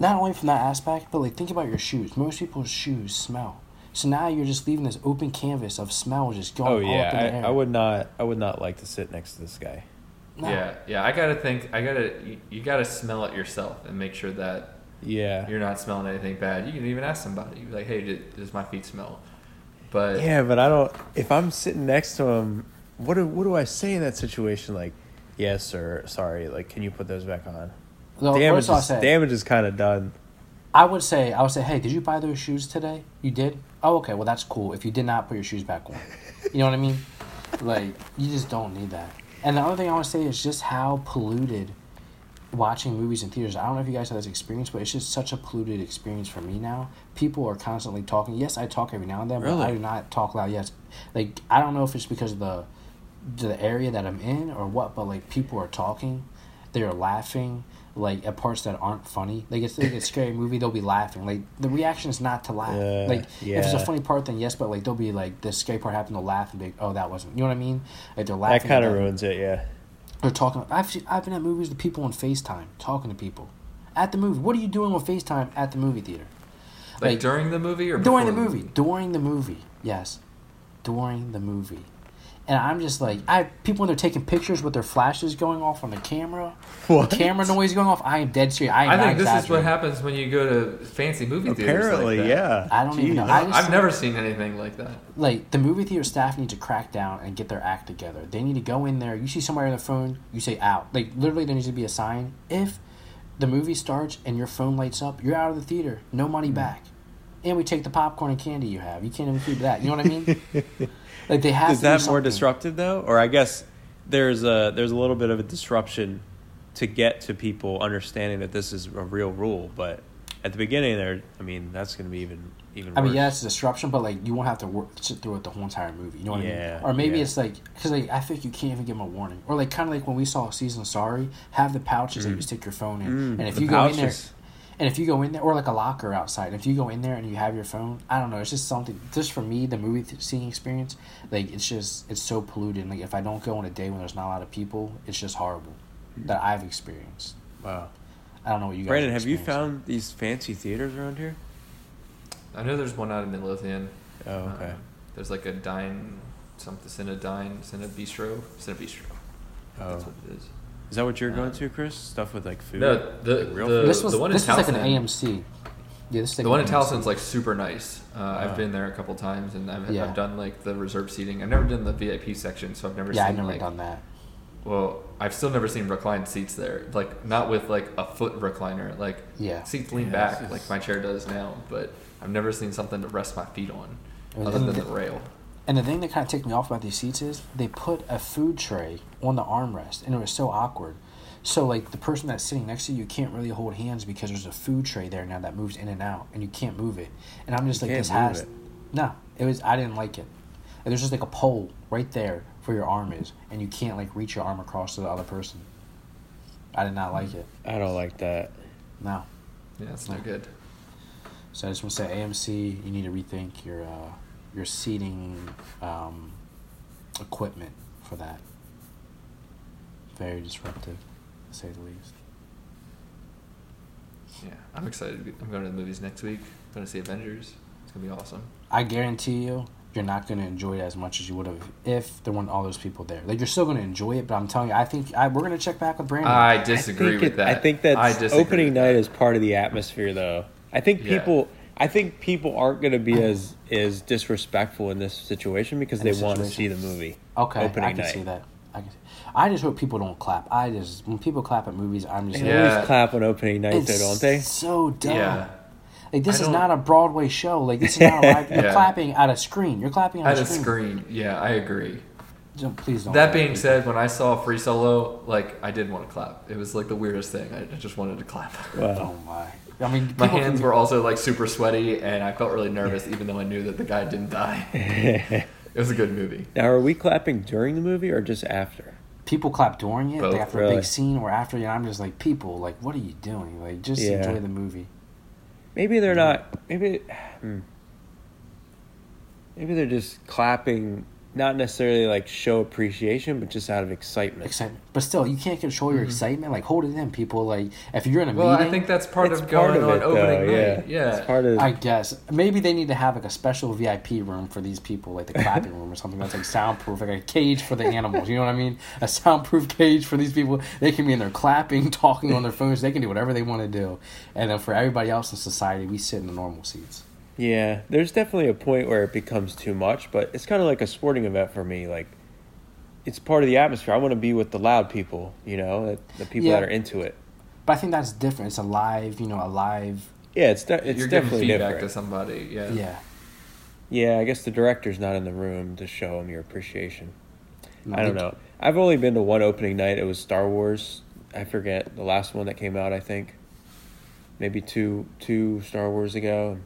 Not only from that aspect, but like think about your shoes. Most people's shoes smell. So now you're just leaving this open canvas of smell just going Oh all up in the yeah, air. I, I would not I would not like to sit next to this guy. No. Yeah, yeah. I gotta think. I gotta. You, you gotta smell it yourself and make sure that Yeah. you're not smelling anything bad. You can even ask somebody. Be like, "Hey, did, does my feet smell?" But Yeah, but I don't. If I'm sitting next to him, what do what do I say in that situation? Like, yes, sir. Sorry. Like, can you put those back on? No, damage is say, damage is kind of done. I would say, I would say, hey, did you buy those shoes today? You did? Oh, okay. Well, that's cool. If you did not put your shoes back on, you know what I mean? Like, you just don't need that. And the other thing I want to say is just how polluted watching movies in theaters. I don't know if you guys have this experience, but it's just such a polluted experience for me now. People are constantly talking. Yes, I talk every now and then, but Really? I do not talk loud. Yes, like I don't know if it's because of the the area that I'm in or what, but like people are talking, they're laughing. Like at parts that aren't funny, like it's like a scary movie, they'll be laughing. Like the reaction is not to laugh. Yeah, like if it's a funny part, then yes, but like they'll be like the scary part happened, they'll laugh and be, like, oh, that wasn't. You know what I mean? Like they're laughing. That kind of ruins it. Yeah. They're talking. I've seen- I've been at movies with people on Facetime talking to people at the movie. What are you doing on Facetime at the movie theater? like, like, during the movie or During the before movie. During the movie. Yes. During the movie. And I'm just like, I people when they're taking pictures with their flashes going off on the camera, What? the camera noise going off. I am dead serious. I, I think this is what happens when you go to fancy movie theaters. Apparently, like that. yeah. I don't even know. Jeez. I just- I've never seen anything like that. like the movie theater staff need to crack down and get their act together. They need to go in there. You see somebody on the phone, you say out. Like literally, there needs to be a sign. If the movie starts and your phone lights up, you're out of the theater. No money Hmm. back. And we take the popcorn and candy you have. You can't even keep that. You know what I mean? like they have. Is that more disruptive though, or I guess there's a there's a little bit of a disruption to get to people understanding that this is a real rule, but at the beginning there, I mean, that's going to be even even. I mean, yeah, it's a disruption, but like you won't have to work, sit through it the whole entire movie. You know what I mean? Or maybe yeah. it's like because like I think you can't even give them a warning, or like kind of like when we saw season sorry, have the pouches that you stick your phone in, Mm, and if you go in there, pouches. And if you go in there, or like a locker outside, and if you go in there and you have your phone, I don't know, it's just something. Just for me, the movie th- seeing experience, like it's just it's so polluted. Like if I don't go on a day when there's not a lot of people, it's just horrible that I've experienced. Wow. I don't know what you guys. Brandon, have you experienced. found these fancy theaters around here? I know there's one out in Midlothian. Oh, okay. Um, there's like a dine, something, Cine Dine, Cine Bistro, Cine Bistro. That's Oh. what it is. Is that what you're going to, Chris? Stuff with like food? No, the Like real the, food? This was the one this in was like an AMC. Yeah, this is like The one in an AMC. Towson's like super nice. Uh, Wow. I've been there a couple times, and I've, Yeah. I've done like the reserve seating. I've never done the VIP section, so I've never Yeah, seen I've never like. done that. Well, I've still never seen reclined seats there. Like not with like a foot recliner. Like Yeah. seats lean Yeah, back this like my chair does now. But I've never seen something to rest my feet on, other than the- the rail. And the thing that kind of ticked me off about these seats is they put a food tray on the armrest, and it was so awkward. So like the person that's sitting next to you, you can't really hold hands because there's a food tray there now that moves in and out, and you can't move it. And I'm just You like, can't this move has it. no. It was I didn't like it. And there's just like a pole right there for your arm is, and you can't like reach your arm across to the other person. I did not like it. I don't like that. No. Yeah, it's no good. So I just want to say, AMC, you need to rethink your uh, your seating um, equipment for that. Very disruptive, to say the least. Yeah, I'm excited. I'm going to the movies next week. I'm going to see Avengers. It's going to be awesome. I guarantee you, you're not going to enjoy it as much as you would have if there weren't all those people there. Like you're still going to enjoy it, but I'm telling you, I think I, we're going to check back with Brandon. I disagree I with it- that. I think that I disagree opening night that. is part of the atmosphere, though. I think Yeah. People. I think people aren't going to be as as disrespectful in this situation because In they want to see the movie. okay, opening I can night. see that. I can. See. I just hope people don't clap. I just when people clap at movies, I'm just They like, Yeah. always clap on opening night, though, It's don't they? So dumb. Yeah. Like this I is don't- not a Broadway show. Like this is not a live. You're Yeah. clapping at a screen. You're clapping At on a a screen. screen. Yeah, I agree. Don't, please don't. That clap, being said, when I saw Free Solo, like I did want to clap. It was like the weirdest thing. I I just wanted to clap. oh my. I mean, My hands can- were also like super sweaty, and I felt really nervous, even though I knew that the guy didn't die. It was a good movie. now, are we clapping during the movie or just after? people clap during it, Both, like after a big scene or after. You know, I'm just like, people, like, what are you doing? Like, just Yeah. enjoy the movie. Maybe they're not. Maybe. Hmm. Maybe they're just clapping, not necessarily like show appreciation, but just out of excitement. Excitement, but still, you can't control Mm-hmm. your excitement. Like, hold it in, people. Like, if you're in a Well, meeting, I think that's part of going part of on it, opening though, night. yeah. Yeah. It's part of. I guess maybe they need to have like a special VIP room for these people, like the clapping room or something that's like soundproof, like a cage for the animals. You know what I mean? A soundproof cage for these people. They can be in there clapping, talking on their phones. They can do whatever they want to do. And then for everybody else in society, we sit in the normal seats. Yeah, there's definitely a point where it becomes too much, but it's kind of like a sporting event for me. Like, it's part of the atmosphere. I want to be with the loud people, you know, the- the people Yeah. that are into it. But I think that's different. It's a live, you know, a live. Yeah, it's de- it's You're giving definitely feedback different. to somebody. Yeah. Yeah. Yeah, I guess the director's not in the room to show him your appreciation. I don't know. I've only been to one opening night. It was Star Wars. I forget the last one that came out. I think maybe two two Star Wars ago.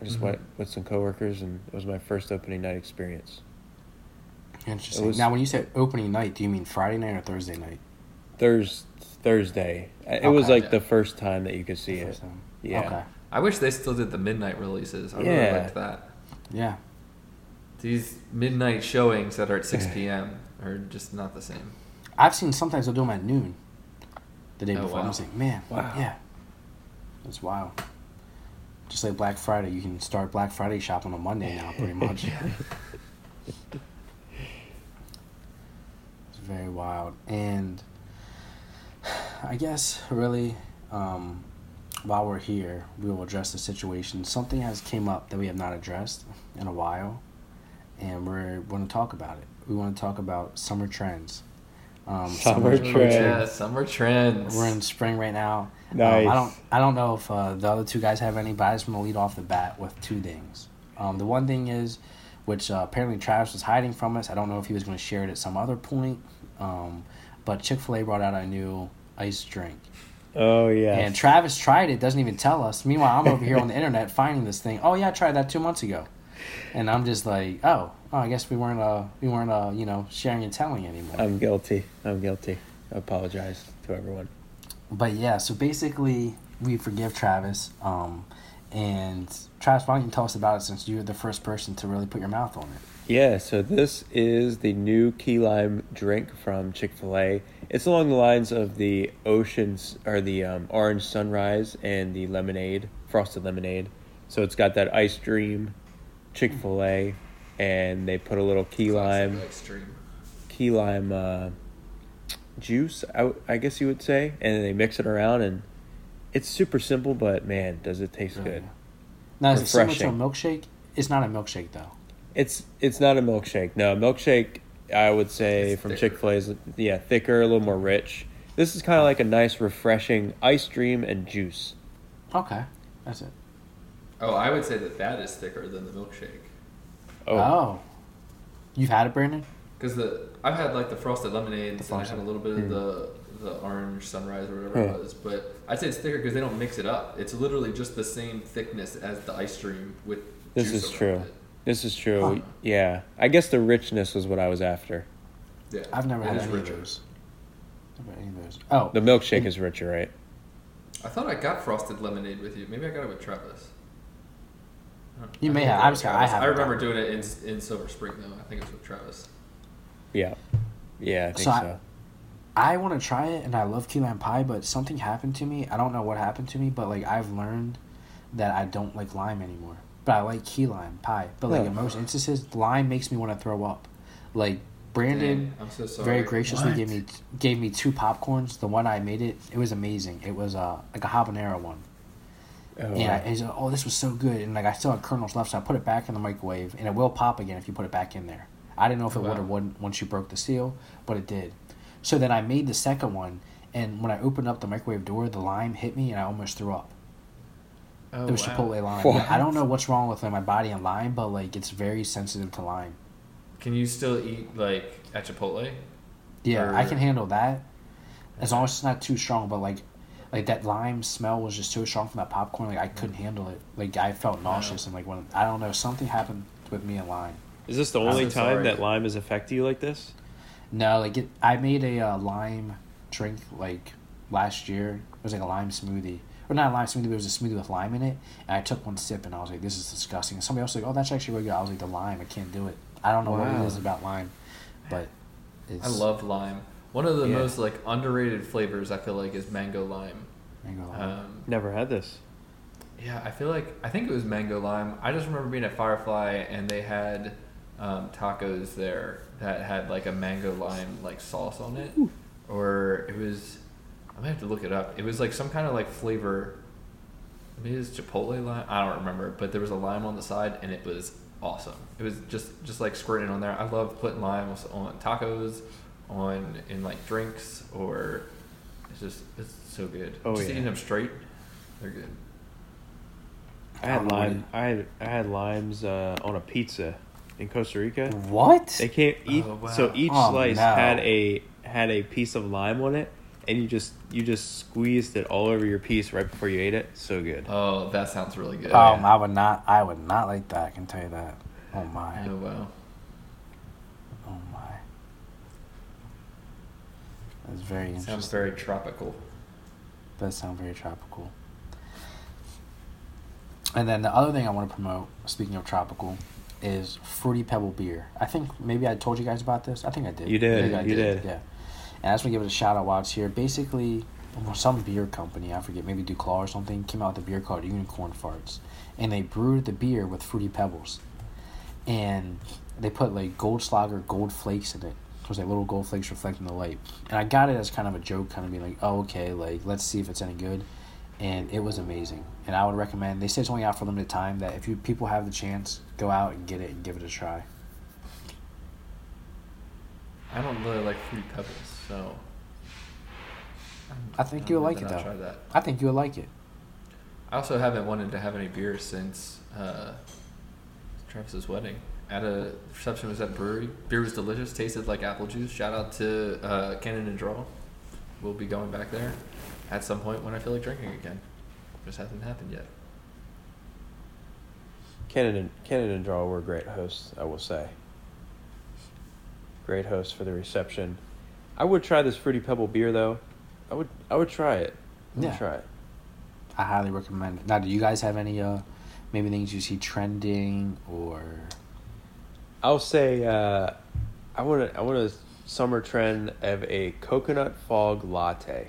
I just Mhm. went with some coworkers, and it was my first opening night experience. Interesting. Was- now, when you said opening night, do you mean Friday night or Thursday night? Thurs Thursday. It was like Yeah. the first time that you could see it. Time. Yeah. Okay. I wish they still did the midnight releases. I really liked that. Yeah. These midnight showings that are at 6 p.m. are just not the same. I've seen sometimes they'll do them at noon. The day Oh, before. I'm wow. like, man, Wow. yeah. That's wild. Just like Black Friday, you can start Black Friday shopping on Monday now, pretty much. It's very wild. And I guess really, um, while we're here, we will address the situation. Something has came up that we have not addressed in a while, and we're going to talk about it. We want to talk about summer trends. Um, Summer summer's trends. approaching. Yeah, summer trends. We're in spring right now. Nice. Um, I don't. I don't know if uh, the other two guys have any, but I just want to lead off the bat with two things. Um, the one thing is, which uh, apparently Travis was hiding from us. I don't know if he was going to share it at some other point. Um, but Chick Fil A brought out a new ice drink, Oh yeah. and Travis tried it. Doesn't even tell us. Meanwhile, I'm over here on the internet finding this thing. Oh yeah, I tried that two months ago, and I'm just like, oh, oh I guess we weren't. Uh, we weren't. Uh, you know, sharing and telling anymore. I'm guilty. I'm guilty. I apologize to everyone. but yeah, so basically, we forgive Travis. Um, and Travis, why don't you tell us about it since you're the first person to really put your mouth on it? Yeah, so this is the new key lime drink from Chick Fil A. It's along the lines of the oceans or the um, orange sunrise and the lemonade, frosted lemonade. So it's got that ice dream, Chick Fil A, and they put a little key lime, key lime uh, juice. I, w- I guess you would say, and they mix it around, and it's super simple, but man, does it taste Really good. Now, is it similar to a milkshake? It's not a milkshake though. It's it's not a milkshake. No, milkshake I would say It's from. Chick Fil A is yeah thicker, a little more rich. This is kind of like a nice, refreshing ice cream and juice. Okay, that's it. Oh, I would say that that is thicker than the milkshake. Oh, oh. you've had it, Brandon? Because the I've had like the frosted lemonades The and I had a little bit of hmm. the the orange sunrise or whatever Huh. it hmm. was, but I'd say it's thicker because they don't mix it up. It's literally just the same thickness as the ice cream with. This juice is true. it. This is true. Huh. Yeah, I guess the richness was what I was after. Yeah, I've never it had is any richer. of those. Never any of those. Oh, The milkshake is richer, right? I thought I got frosted lemonade with you. Maybe I got it with Travis. Huh. You I may have. I'm with sorry, I Travis. I haven't remember doing it in in Silver Spring though. I think it was with Travis. Yeah, yeah, I think So so. I- I want to try it, and I love key lime pie, but something happened to me. I don't know what happened to me, but like I've learned that I don't like lime anymore. But I like key lime pie. But like Huh. in most instances, lime makes me want to throw up. Like Brandon Dang, I'm so sorry. very graciously What? gave me gave me two popcorns. The one I made it, it was amazing. It was uh like a habanero one. Oh, And, I, and he's like, oh, this was so good. And like I still had kernels left, so I put it back in the microwave, and it will pop again if you put it back in there. I didn't know if it Oh, wow. would or wouldn't once you broke the seal, but it did. So then I made the second one, and when I opened up the microwave door, the lime hit me, and I almost threw up. Oh, it was wow. Chipotle lime. What? Yeah, I don't know what's wrong with like, my body and lime, but like it's very sensitive to lime. Can you still eat like at Chipotle? Yeah, I can handle that as long as it's not too strong. But like, like that lime smell was just so strong from that popcorn. Like I couldn't handle it. Like I felt nauseous and like when I don't know something happened with me and lime. Is this the only time sorry. that lime has affected you like this? No, like it, I made a uh, lime drink like last year. It was like a lime smoothie. Or not a lime smoothie, but it was a smoothie with lime in it. And I took one sip and I was like, this is disgusting. And somebody else was like, oh, that's actually really good. I was like, the lime, I can't do it. I don't know what it is about lime, but it's. I love lime. One of the Yeah. most like underrated flavors I feel like is mango lime. mango lime. Um, Never had this. yeah, I feel like I think it was mango lime. I just remember being at Firefly and they had um, tacos there that had like a mango lime like sauce on it, or it was. I might have to look it up. It was like some kind of like flavor. Maybe it's Chipotle lime. I don't remember, but there was a lime on the side and it was awesome. It was just just like squirting on there. I love putting limes on tacos, on in like drinks, or it's just it's so good. Oh, just yeah. eating them straight, they're good. I I had don't know what lime. I had I had limes uh, on a pizza in Costa Rica. what? They can't eat. Oh, wow. So each Oh, slice no. had a had a piece of lime on it, and you just you just squeezed it all over your piece right before you ate it. So good. Oh, that sounds really good. Um, I would not. I would not like that. I can tell you that. Oh my. Oh wow. Oh my. That's very interesting. Sounds very tropical. Does sound very tropical. And then the other thing I want to promote, speaking of tropical, is Fruity Pebble beer. I think maybe I told you guys about this. I think I did. You did, Maybe I you did. Yeah. And I just want to give it a shout out while it's here. Basically, some beer company, I forget, maybe Duclaw or something, came out with a beer called Unicorn Farts. And they brewed the beer with Fruity Pebbles. And they put like Goldschlager gold flakes in it. Was like little gold flakes reflecting the light. And I got it as kind of a joke, kind of being like, oh, okay, like, let's see if it's any good. And it was amazing. And I would recommend, they say it's only out for a limited time, that if you people have the chance, go out and get it and give it a try. I don't really like fruit pebbles, so. I think don't you'll like it, I'll though. Try that. I think you'll like it. I also haven't wanted to have any beer since uh, Travis's wedding. At a reception was at a brewery. Beer was delicious, tasted like apple juice. Shout out to uh, Canon and Draft. We'll be going back there at some point when I feel like drinking again. Just hasn't happened yet. Canon and Canon and Draft were great hosts, I will say. Great hosts for the reception. I would try this fruity pebble beer though. I would I would try it. I would Yeah. try it. I highly recommend it. Now, do you guys have any, uh, maybe things you see trending or. I'll say uh, I want to I want a summer trend of a coconut fog latte.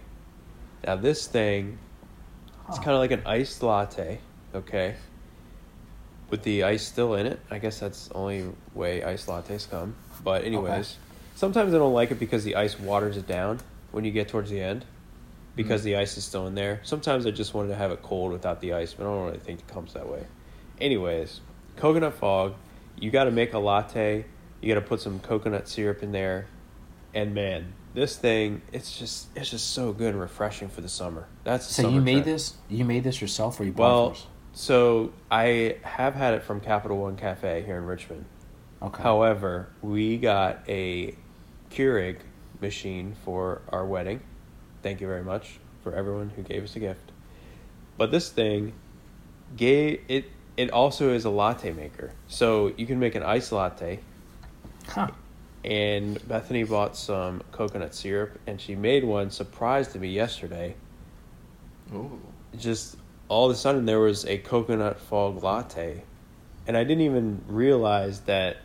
Now this thing, it's kind of like an iced latte, okay, with the ice still in it. I guess that's the only way iced lattes come. But anyways, sometimes I don't like it because the ice waters it down when you get towards the end, because Mm. the ice is still in there. Sometimes I just wanted to have it cold without the ice, but I don't really think it comes that way. Anyways, coconut fog. You got to make a latte. You got to put some coconut syrup in there, and man, this thing it's just it's just so good and refreshing for the summer. That's So you made trend. this? You made this yourself or you bought Well, it so I have had it from Capital One Cafe here in Richmond. Okay. However, we got a Keurig machine for our wedding. Thank you very much for everyone who gave us a gift. But this thing gave it it also is a latte maker. So you can make an iced latte Huh. and Bethany bought some coconut syrup and she made one surprise to me yesterday. Ooh. Just all of a sudden there was a coconut fog latte and I didn't even realize that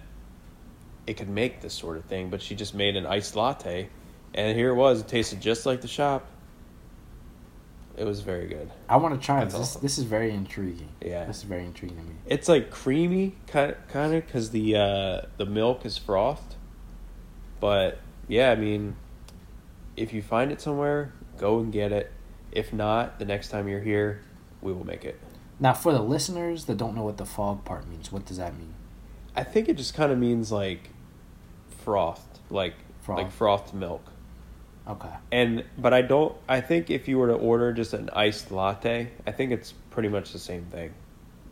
it could make this sort of thing, but she just made an iced latte and here it was, it tasted just like the shop. It was very good. I want to try That's this. This, awesome. this is very intriguing. Yeah. This is very intriguing to me. It's like creamy kind kind of cuz the uh the milk is frothed. But yeah, I mean if you find it somewhere, go and get it. If not, the next time you're here, we will make it. Now, for the listeners that don't know what the fog part means, what does that mean? I think it just kind of means like frothed, like Froth. like frothed milk. Okay. And but I don't. I think if you were to order just an iced latte, I think it's pretty much the same thing.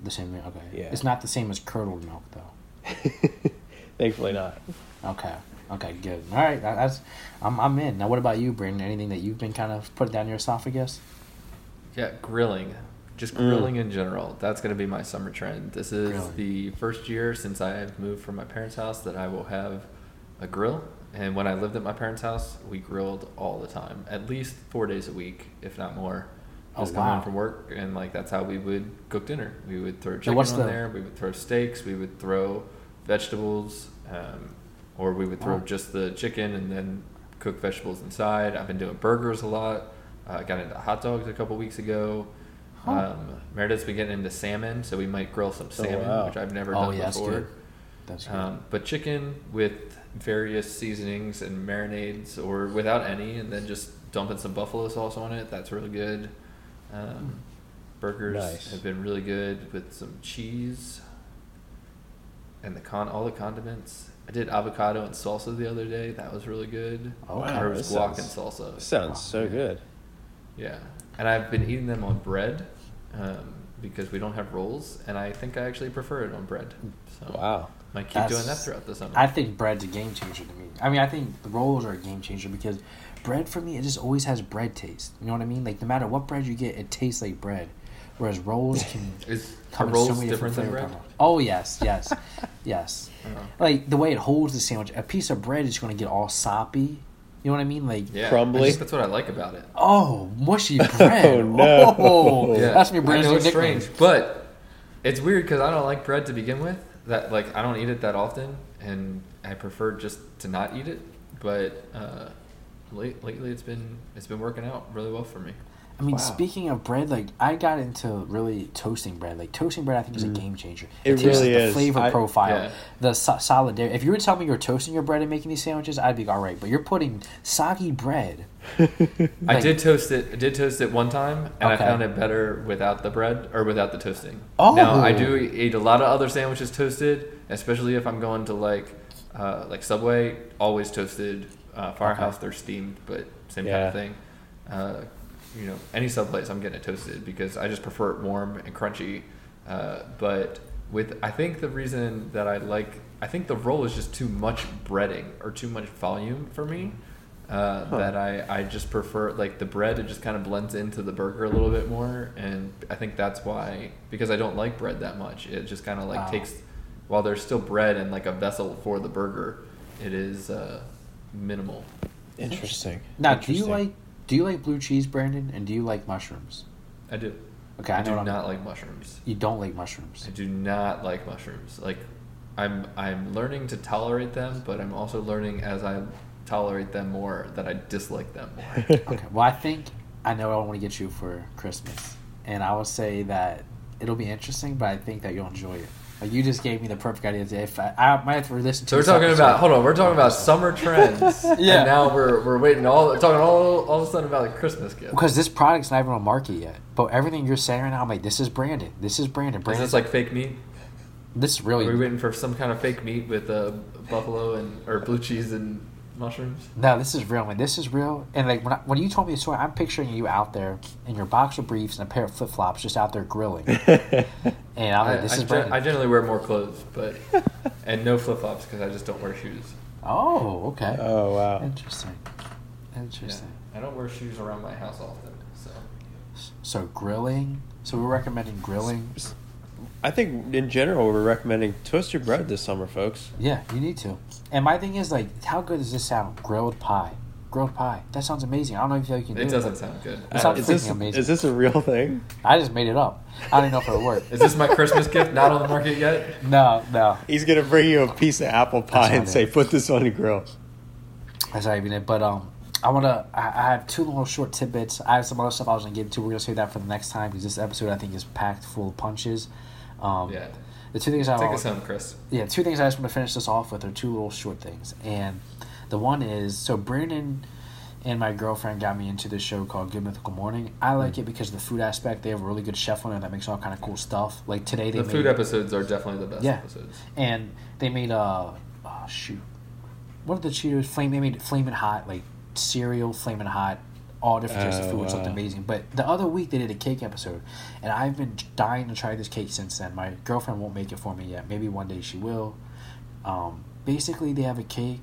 The same. Thing. Okay. Yeah. It's not the same as curdled milk, though. Thankfully not. Okay. Okay. Good. All right. that- That's. I'm. I'm in. Now, what about you, Brandon? Anything that you've been kind of putting down your esophagus? Yeah, grilling. Just Mm. grilling in general. That's going to be my summer trend. This is Grilling. the first year since I have moved from my parents' house that I will have a grill. And when I lived at my parents' house, we grilled all the time, at least four days a week, if not more. Oh, Just come wow. home from work, and like that's how we would cook dinner. We would throw chicken on the- there. We would throw steaks. We would throw vegetables, um, or we would throw Wow. just the chicken and then cook vegetables inside. I've been doing burgers a lot. Uh, I got into hot dogs a couple weeks ago. Huh. Um, Meredith's been getting into salmon, so we might grill some salmon, wow. which I've never Oh, done that's before. good. That's. Um, but chicken with various seasonings and marinades, or without any, and then just dumping some buffalo sauce on it. That's really good. Um, burgers Nice. have been really good with some cheese and the con all the condiments. I did avocado and salsa the other day. That was really good. Or Wow, it was guac and sounds- salsa. Sounds so good. Yeah, and I've been eating them on bread um, because we don't have rolls, and I think I actually prefer it on bread. So Wow. Might keep doing that throughout the summer. I think bread's a game changer to me. I mean, I think the rolls are a game changer because bread for me, it just always has bread taste. You know what I mean? Like no matter what bread you get, it tastes like bread. Whereas rolls can Is come are in rolls so many different than bread? profiles. Oh yes, yes, yes. Oh. Like the way it holds the sandwich, a piece of bread is going to get all soppy. You know what I mean? Like Yeah, Crumbly? I think that's what I like about it. oh, mushy bread. Oh, no. Oh, Yeah, that's me. I Brandon's know new it's strange, but it's weird because I don't like bread to begin with. That like I don't eat it that often, and I prefer just to not eat it. But uh, late, lately, it's been it's been working out really well for me. I mean, Wow. speaking of bread, like I got into really toasting bread. Like toasting bread, I think is a game changer. Mm. It tastes really like is. The flavor I- profile, Yeah. the so- solidarity. If you were to tell me you're toasting your bread and making these sandwiches, I'd be all right. But you're putting soggy bread. I did toast it. I did toast it one time, and Okay. I found it better without the bread or without the toasting. Oh. Now I do eat a lot of other sandwiches toasted, especially if I'm going to like uh, like Subway. Always toasted. Uh, Firehouse, they're steamed, but same kind of thing. Uh, you know, any sub place, I'm getting it toasted because I just prefer it warm and crunchy. Uh, but with, I think the reason that I like, I think the roll is just too much breading or too much volume for me. Uh, That I, I just prefer like the bread it just kind of blends into the burger a little bit more and I think that's why because I don't like bread that much it just kind of like Wow. takes while there's still bread and like a vessel for the burger it is uh, minimal Interesting. Now, do you like do you like blue cheese, Brandon? And do you like mushrooms? I do Okay, I, I, know do what I'm- not like mushrooms You don't like mushrooms. I do not like mushrooms. Like I'm I'm learning to tolerate them, but I'm also learning as I tolerate them more that I dislike them more. Okay. Well, I think I know what I want to get you for Christmas, and I will say that it'll be interesting, but I think that you'll enjoy it. Like you just gave me the perfect idea. If I, I might have to listen to. So we're talking episode. about hold on, we're talking about summer trends. Yeah. And now we're we're waiting all talking all all of a sudden about like Christmas gifts. because this product's not even on market yet. But everything you're saying right now, I'm like, this is Brandon. This is Brandon. Is Brandon. this like fake meat? this is Are really we waiting for some kind of fake meat with uh, buffalo and or blue cheese and mushrooms? No, this is real, man. This is real. And like when, I, when you told me the story, I'm picturing you out there in your boxer briefs and a pair of flip flops, just out there grilling. and I'm like, I, this I, is gen- Brandon. I generally wear more clothes, but and no flip flops because I just don't wear shoes. oh, okay. Oh wow. Interesting. Yeah. Interesting. I don't wear shoes around my house often, so. So grilling. So we're recommending grilling. I think in general we're recommending toast your bread this summer, folks. Yeah, you need to. And my thing is like, how good does this sound? Grilled pie. Grilled pie. That sounds amazing. I don't know if you can do It it. doesn't but sound good. It sounds is this freaking amazing. is this a real thing? I just made it up. I don't even know if it'll work. Is this my Christmas gift? Not on the market yet. No, no. He's gonna bring you a piece of apple pie and not say, it. "Put this on the grill." That's not even it. But um, I want to. I I have two little short tidbits. I have some other stuff I was gonna get into. We're gonna save that for the next time because this episode I think is packed full of punches. Um, Yeah. The two things I Take us home, Chris. yeah, two things I just want to finish this off with are two little short things. And the one is so Brandon and my girlfriend got me into this show called Good Mythical Morning. I like it because of the food aspect. They have a really good chef on there that makes all kind of cool stuff. Like today they The made food episodes are definitely the best Yeah. episodes. and they made uh oh shoot, what are the Cheetos? Flame. They made flaming hot like cereal, flaming hot. All different types of Oh, foods looked amazing. But the other week they did a cake episode, and I've been dying to try this cake since then. My girlfriend won't make it for me yet. Maybe one day she will. Um, basically they have a cake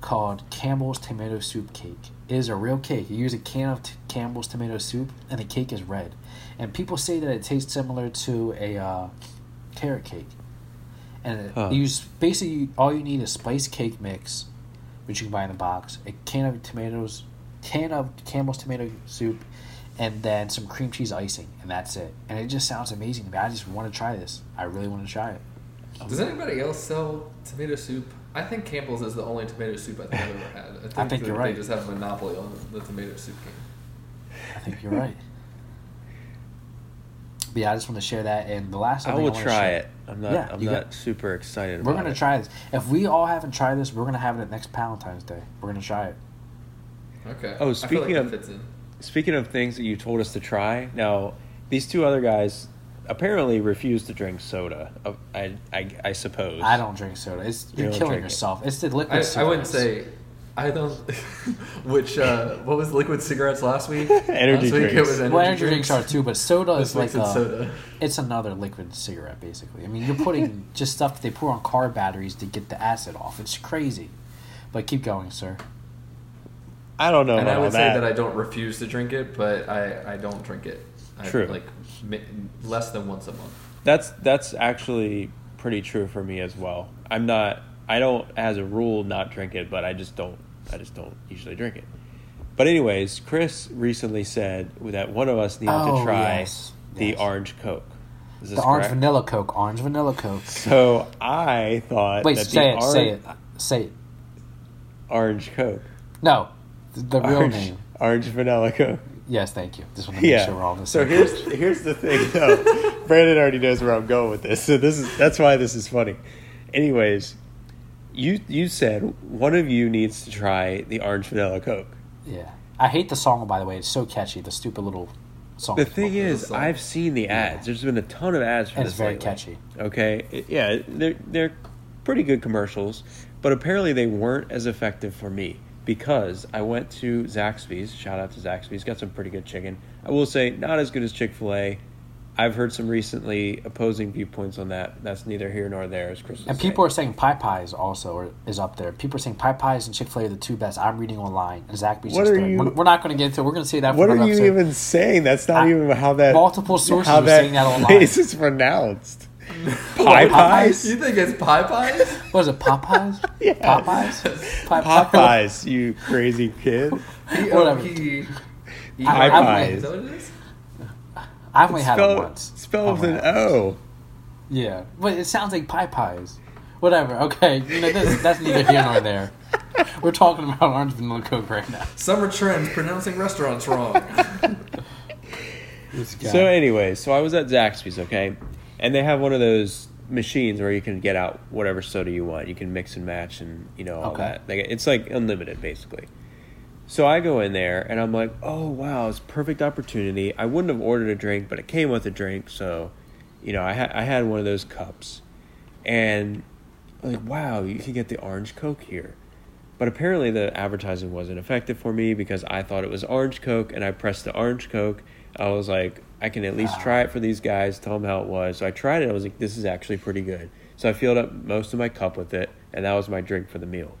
called Campbell's Tomato Soup Cake. It is a real cake. You use a can of t- Campbell's tomato soup, and the cake is red. And people say that it tastes similar to a uh, carrot cake. And Huh. you use basically all you need is spice cake mix, which you can buy in the box, a can of tomatoes, can of Campbell's tomato soup, and then some cream cheese icing, and that's it. And it just sounds amazing. I just want to try this. I really want to try it. Does anybody else sell tomato soup? I think Campbell's is the only tomato soup I think I've ever had. I think, I think you're right. They just have a monopoly on the tomato soup game. I think you're right. But yeah, I just want to share that. And the last I will wanna try share- it. I'm not. Yeah, I'm not got- super excited. We're about gonna it. try this. If we all haven't tried this, we're gonna have it at next Valentine's Day. We're gonna try it. Okay. Oh, speaking like of- that fits in. Speaking of things that you told us to try, now these two other guys apparently refuse to drink soda. uh, I, I, I suppose. I don't drink soda. It's You you're don't killing drink it. yourself. It's the liquid. I, I wouldn't say. I don't. which uh, what was liquid cigarettes last week? Energy last week it drinks. was energy Well, energy drinks drinks are too, but soda This is like week's a, soda. it's another liquid cigarette, basically. I mean, you're putting just stuff that they pour on car batteries to get the acid off. It's crazy. But keep going, sir. I don't know and I about would say that. that I don't refuse to drink it, but I, I don't drink it. I, True. Like mi- less than once a month. That's that's actually pretty true for me as well. I'm not. I don't, as a rule, not drink it, but I just don't. I just don't usually drink it. But anyways, Chris recently said that one of us needed Oh, to try yes. the Yes. orange Coke. Is this The orange correct? vanilla Coke. Orange vanilla Coke. So I thought Wait, that say the it. Say it. Say it. orange Coke. No, the, the real orange, name. Orange vanilla Coke. Yes, thank you. Just want to make Yeah. sure we're all on the so here's page. here's the thing though. Brandon already knows where I'm going with this. So this is that's why this is funny. Anyways, you you said one of you needs to try the orange vanilla Coke. Yeah, I hate the song. By the way, it's so catchy. The stupid little song. The thing is, the? I've seen the ads. There's been a ton of ads for And it's this very lately. catchy. Okay, It- yeah, they're they're pretty good commercials, but apparently they weren't as effective for me because I went to Zaxby's. Shout out to Zaxby's, got some pretty good chicken. I will say, not as good as Chick Fil A. I've heard some recently opposing viewpoints on that. That's neither here nor there, as Chris And saying. people are saying Pie Pies also are, is up there. People are saying Pie Pies and Chick Fil A are the two best. I'm reading online. Zaxby's What is are you- We're, not going to get into. it. We're going to say that. For What are you episode. even saying? That's not I- even how that Multiple sources how are saying that online. place is pronounced. Pie pies. You think it's pie pies? What is it? Popeyes? Yeah. Popeyes? Pie, Pie- Popeyes, you crazy kid. Whatever. P-O-P- I- I- Is that what it is? I've only had it once. Spelled with an had it once. O. Yeah, but it sounds like Pie Pies. Whatever. Okay, you know this, that's neither here nor there. We're talking about orange vanilla Coke right now. Summer trends pronouncing restaurants wrong. So, anyways, so I was at Zaxby's, okay, and they have one of those machines where you can get out whatever soda you want. You can mix and match, and you know all Okay. that. Like, it's like unlimited, basically. So I go in there and I'm like, oh wow, it's a perfect opportunity. I wouldn't have ordered a drink, but it came with a drink, so you know I had I had one of those cups, and I'm like wow, you can get the orange Coke here. But apparently the advertising wasn't effective for me because I thought it was orange Coke and I pressed the orange Coke. I was like, I can at least try it for these guys, tell them how it was. So I tried it. I was like, this is actually pretty good. So I filled up most of my cup with it, and that was my drink for the meal.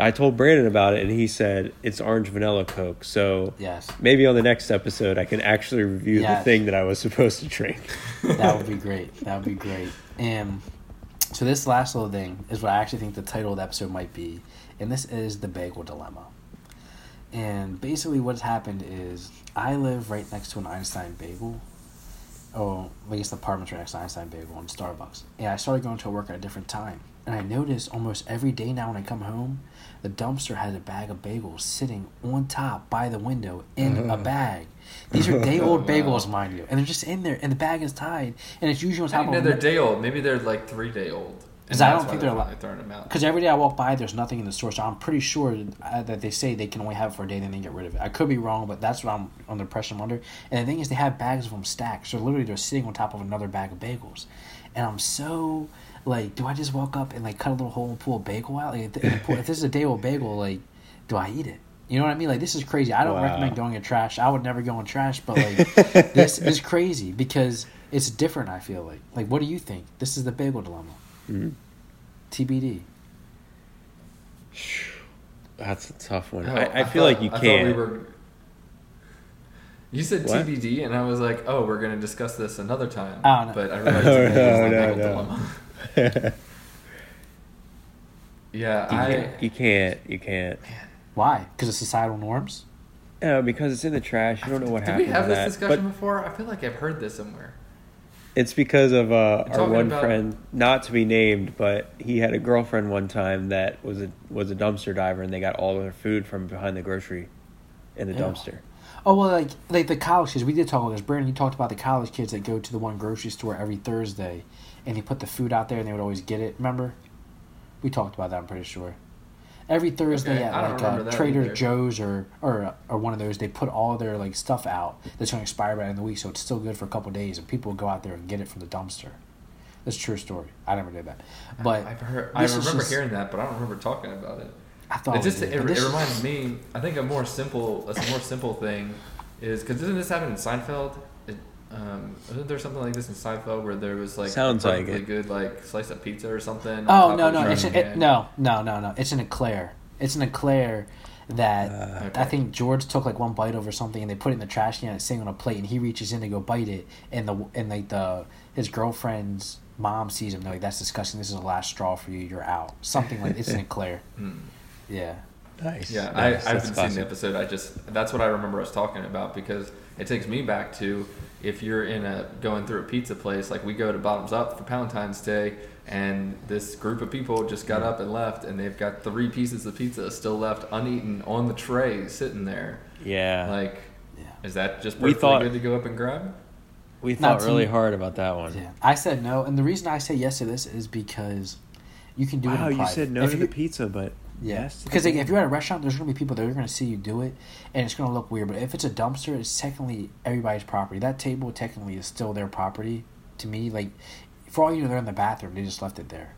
I told Brandon about it, and he said it's orange vanilla Coke. So Yes, maybe on the next episode, I can actually review Yes. the thing that I was supposed to drink. that would be great. That would be great. And so this last little thing is what I actually think the title of the episode might be, and this is the bagel dilemma. And basically, what's happened is I live right next to an Einstein bagel. Oh, I guess the apartment's right next to Einstein bagel and Starbucks. And I started going to work at a different time. And I noticed almost every day now when I come home, the dumpster has a bag of bagels sitting on top by the window in a mm-hmm. bag. These are day old bagels, mind you. And they're just in there, and the bag is tied. And it's usually on I top didn't know of they're day old. Maybe they're like three day old. 'Cause I don't think they're allowed- throwing them out. Because every day I walk by, there's nothing in the store, so I'm pretty sure uh, that they say they can only have it for a day, then they get rid of it. I could be wrong, but that's what I'm under pressure I'm under. And the thing is, they have bags of them stacked, so literally they're sitting on top of another bag of bagels. And I'm so like, do I just walk up and like cut a little hole and pull a bagel out? Like, if, if this is a day old bagel, like, do I eat it? You know what I mean? Like, this is crazy. I don't Wow. recommend going in trash. I would never go in trash, but like, this is crazy because it's different. I feel like. Like, what do you think? This is the bagel dilemma. Mhm. TBD. That's a tough one. Oh, I, I feel like you can't. we were. You said What? TBD, and I was like, "Oh, we're gonna discuss this another time." Oh, no. But I realized Oh, it was no, the no, legal no. dilemma. Yeah, you, I. can't, you can't. You can't. Why? Because of societal norms. No, because it's in the trash. You don't know what Did happened we have to this that. discussion But before? I feel like I've heard this somewhere. It's because of uh, our one about- friend, not to be named, but he had a girlfriend one time that was a was a dumpster diver, and they got all of their food from behind the grocery in the Ew. dumpster. Oh well, like like the college kids. We did talk about this. Brandon, you talked about the college kids that go to the one grocery store every Thursday, and they put the food out there, and they would always get it. Remember? We talked about that. I'm pretty sure. Every Thursday Okay, at like uh, Trader either. Joe's or or or one of those, they put all their like stuff out that's going to expire by the end of the week, so it's still good for a couple days, and people go out there and get it from the dumpster. That's a true story. I never did that, but I've heard. I remember just- hearing that, but I don't remember talking about it. I thought it just we it, did, it reminds me. I think a more simple, a more simple thing is because doesn't this happen in Seinfeld? It, um, wasn't there something like this in Seinfeld where there was like Sounds a like perfectly it. good like slice of pizza or something? Oh top no no it's an, it, no no no no it's an eclair. It's an eclair that Uh, Okay. I think George took like one bite over something and they put it in the trash can and it's sitting on a plate and he reaches in to go bite it and the and like the his girlfriend's mom sees him they're like that's disgusting this is the last straw for you you're out something like it's an eclair Hmm. yeah Nice. Yeah, Nice. I, I haven't seen classic. the episode. I just that's what I remember us talking about because it takes me back to if you're in a going through a pizza place like we go to Bottoms Up for Valentine's Day and this group of people just got mm. up and left and they've got three pieces of pizza still left uneaten on the tray sitting there. Yeah. Like, yeah is that just We perfectly thought- good to go up and grab? we thought really me. hard about that one. yeah I said no and the reason I say yes to this is because you can do it Wow, in you said no If to you- the pizza, but Yeah, yes. because like, if you're at a restaurant, there's gonna be people that are gonna see you do it, and it's gonna look weird. But if it's a dumpster, it's technically everybody's property. That table technically is still their property. To me, like for all you know, they're in the bathroom. They just left it there.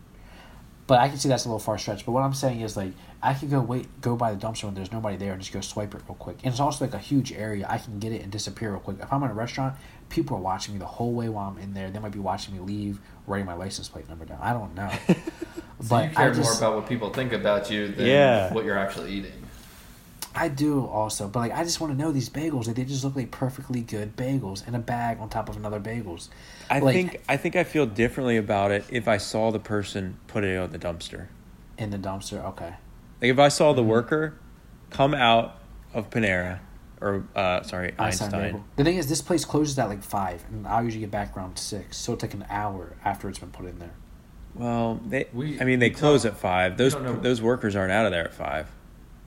But I can see that's a little far stretch. But what I'm saying is like I could go wait, go by the dumpster when there's nobody there, and just go swipe it real quick. And it's also like a huge area. I can get it and disappear real quick. If I'm in a restaurant, people are watching me the whole way while I'm in there. They might be watching me leave, writing my license plate number down. I don't know. So but you care I just, more about what people think about you than Yeah. what you're actually eating. I do also, but like I just want to know these bagels. Like, they just look like perfectly good bagels in a bag on top of another bagels. I like- think I think I feel differently about it if I saw the person put it on the dumpster. in the dumpster. Okay. Like if I saw Mm-hmm. the worker come out of Panera or uh, sorry Einstein Einstein. The thing is, this place closes at like five, and I usually get back around six, so it's like an hour after it's been put in there. Well, they We- I mean they close at five. Those those workers aren't out of there at five.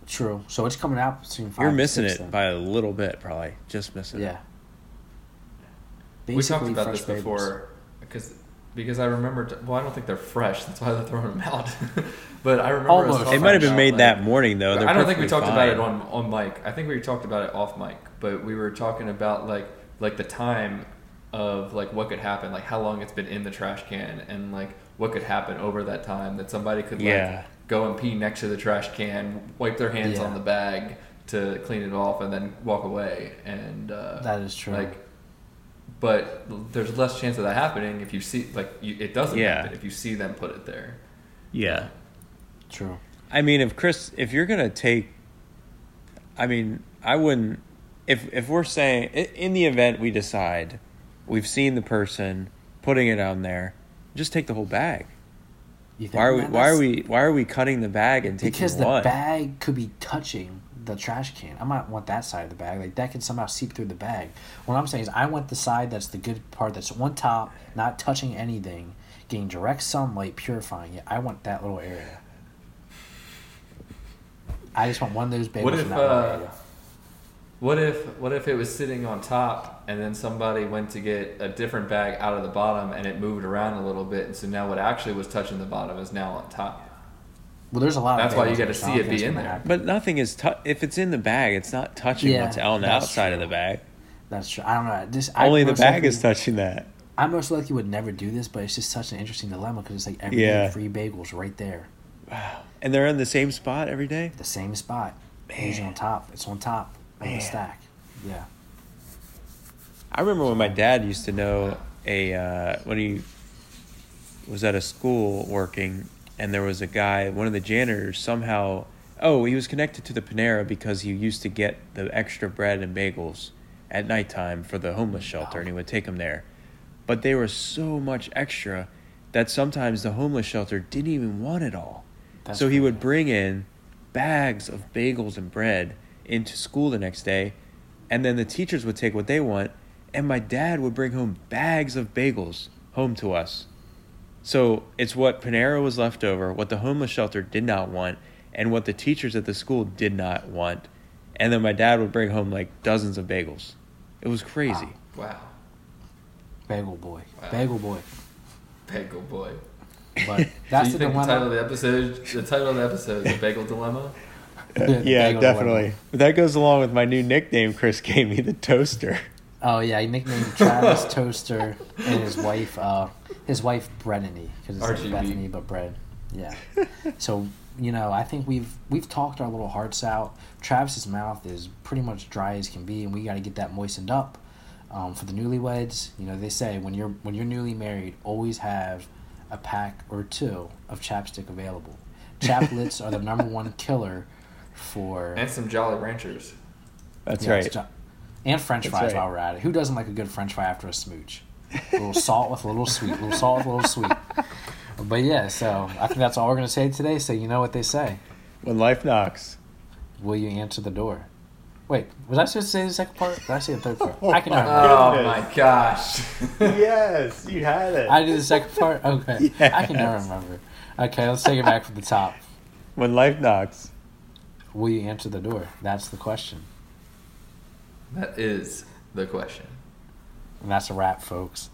True. So it's coming out between five. You're missing six it then. by a little bit, probably just missing Yeah. it. we talked about this bagels. before because because I remember. T- well, I don't think they're fresh. That's why they're throwing them out. but I remember Almost. talking It might have been made like- that morning though. They're I don't think we perfectly talked about it on on mic. I think we talked about it off mic, but we were talking about like like the time of like what could happen, like how long it's been in the trash can, and like what could happen over that time that somebody could like Yeah. go and pee next to the trash can, wipe their hands Yeah. on the bag to clean it off, and then walk away. And uh, That is true. Like, but there's less chance of that happening if you see like you, it doesn't Yeah. happen if you see them put it there. Yeah. True. I mean, if Chris, if you're gonna take, I mean, I wouldn't. If if we're saying in the event we decide we've seen the person putting it on there, just take the whole bag. You think Why are we? Why are we? Why are we cutting the bag and taking Because the one? bag could be touching the trash can. I might want that side of the bag. Like that can somehow seep through the bag. What I'm saying is, I want the side that's the good part, that's on top, not touching anything, getting direct sunlight, purifying it. I want that little area. I just want one of those bagels What if, uh. What if what if it was sitting on top and then somebody went to get a different bag out of the bottom and it moved around a little bit and so now what actually was touching the bottom is now on top. Well, there's a lot. That's of why you gotta there, so I see it be in there. happen. but nothing is. Tu- if it's in the bag, it's not touching Yeah, what's on the that's outside of the bag. That's true. I don't know. This I Only the bag likely- is touching that. I most likely would never do this, but it's just such an interesting dilemma because it's like every day Yeah. free bagels right there, Wow. And they're in the same spot every day. the same spot, usually on top. It's on top of the stack. Yeah. I remember when my dad used to know a uh, when he was at a school working, and there was a guy, one of the janitors, somehow Oh, he was connected to the Panera because he used to get the extra bread and bagels at nighttime for the homeless shelter, and he would take them there. But they were so much extra that sometimes the homeless shelter didn't even want it all. That's so he would bring in bags of bagels and bread into school the next day, and then the teachers would take what they want, and my dad would bring home bags of bagels home to us. So it's what Panera was left over, what the homeless shelter did not want, and what the teachers at the school did not want. And then my dad would bring home like dozens of bagels. It was crazy. Wow. Bagel boy. Wow. Bagel boy. Bagel boy. But that's so the you think the title of the episode the title of the episode is the bagel dilemma? The yeah, bagel definitely. dilemma. That goes along with my new nickname Chris gave me, the toaster. Oh yeah, he nicknamed Travis Toaster and his wife, uh, his wife Brennany, because it's like Bethany but bread. Yeah. so you know, I think we've we've talked our little hearts out. Travis's mouth is pretty much dry as can be, and we got to get that moistened up. Um, for the newlyweds, you know, they say when you're when you're newly married, always have a pack or two of chapstick available. Chaplets are the number one killer for And some Jolly Ranchers. That's yeah, right. jo- And French That's fries right. while we're at it. Who doesn't like a good French fry after a smooch? A little salt with a little sweet, a little salt with a little sweet. But yeah, so I think that's all we're gonna say today. So you know what they say. When life knocks. Will you answer the door? Wait, was I supposed to say the second part? Did I say the third part? I can my never Oh remember. my gosh. yes, you had it. I did the second part. Okay, I can never remember. Okay, let's take it back from the top. When life knocks. Will you answer the door? That's the question, that is the question. and that's a wrap, folks.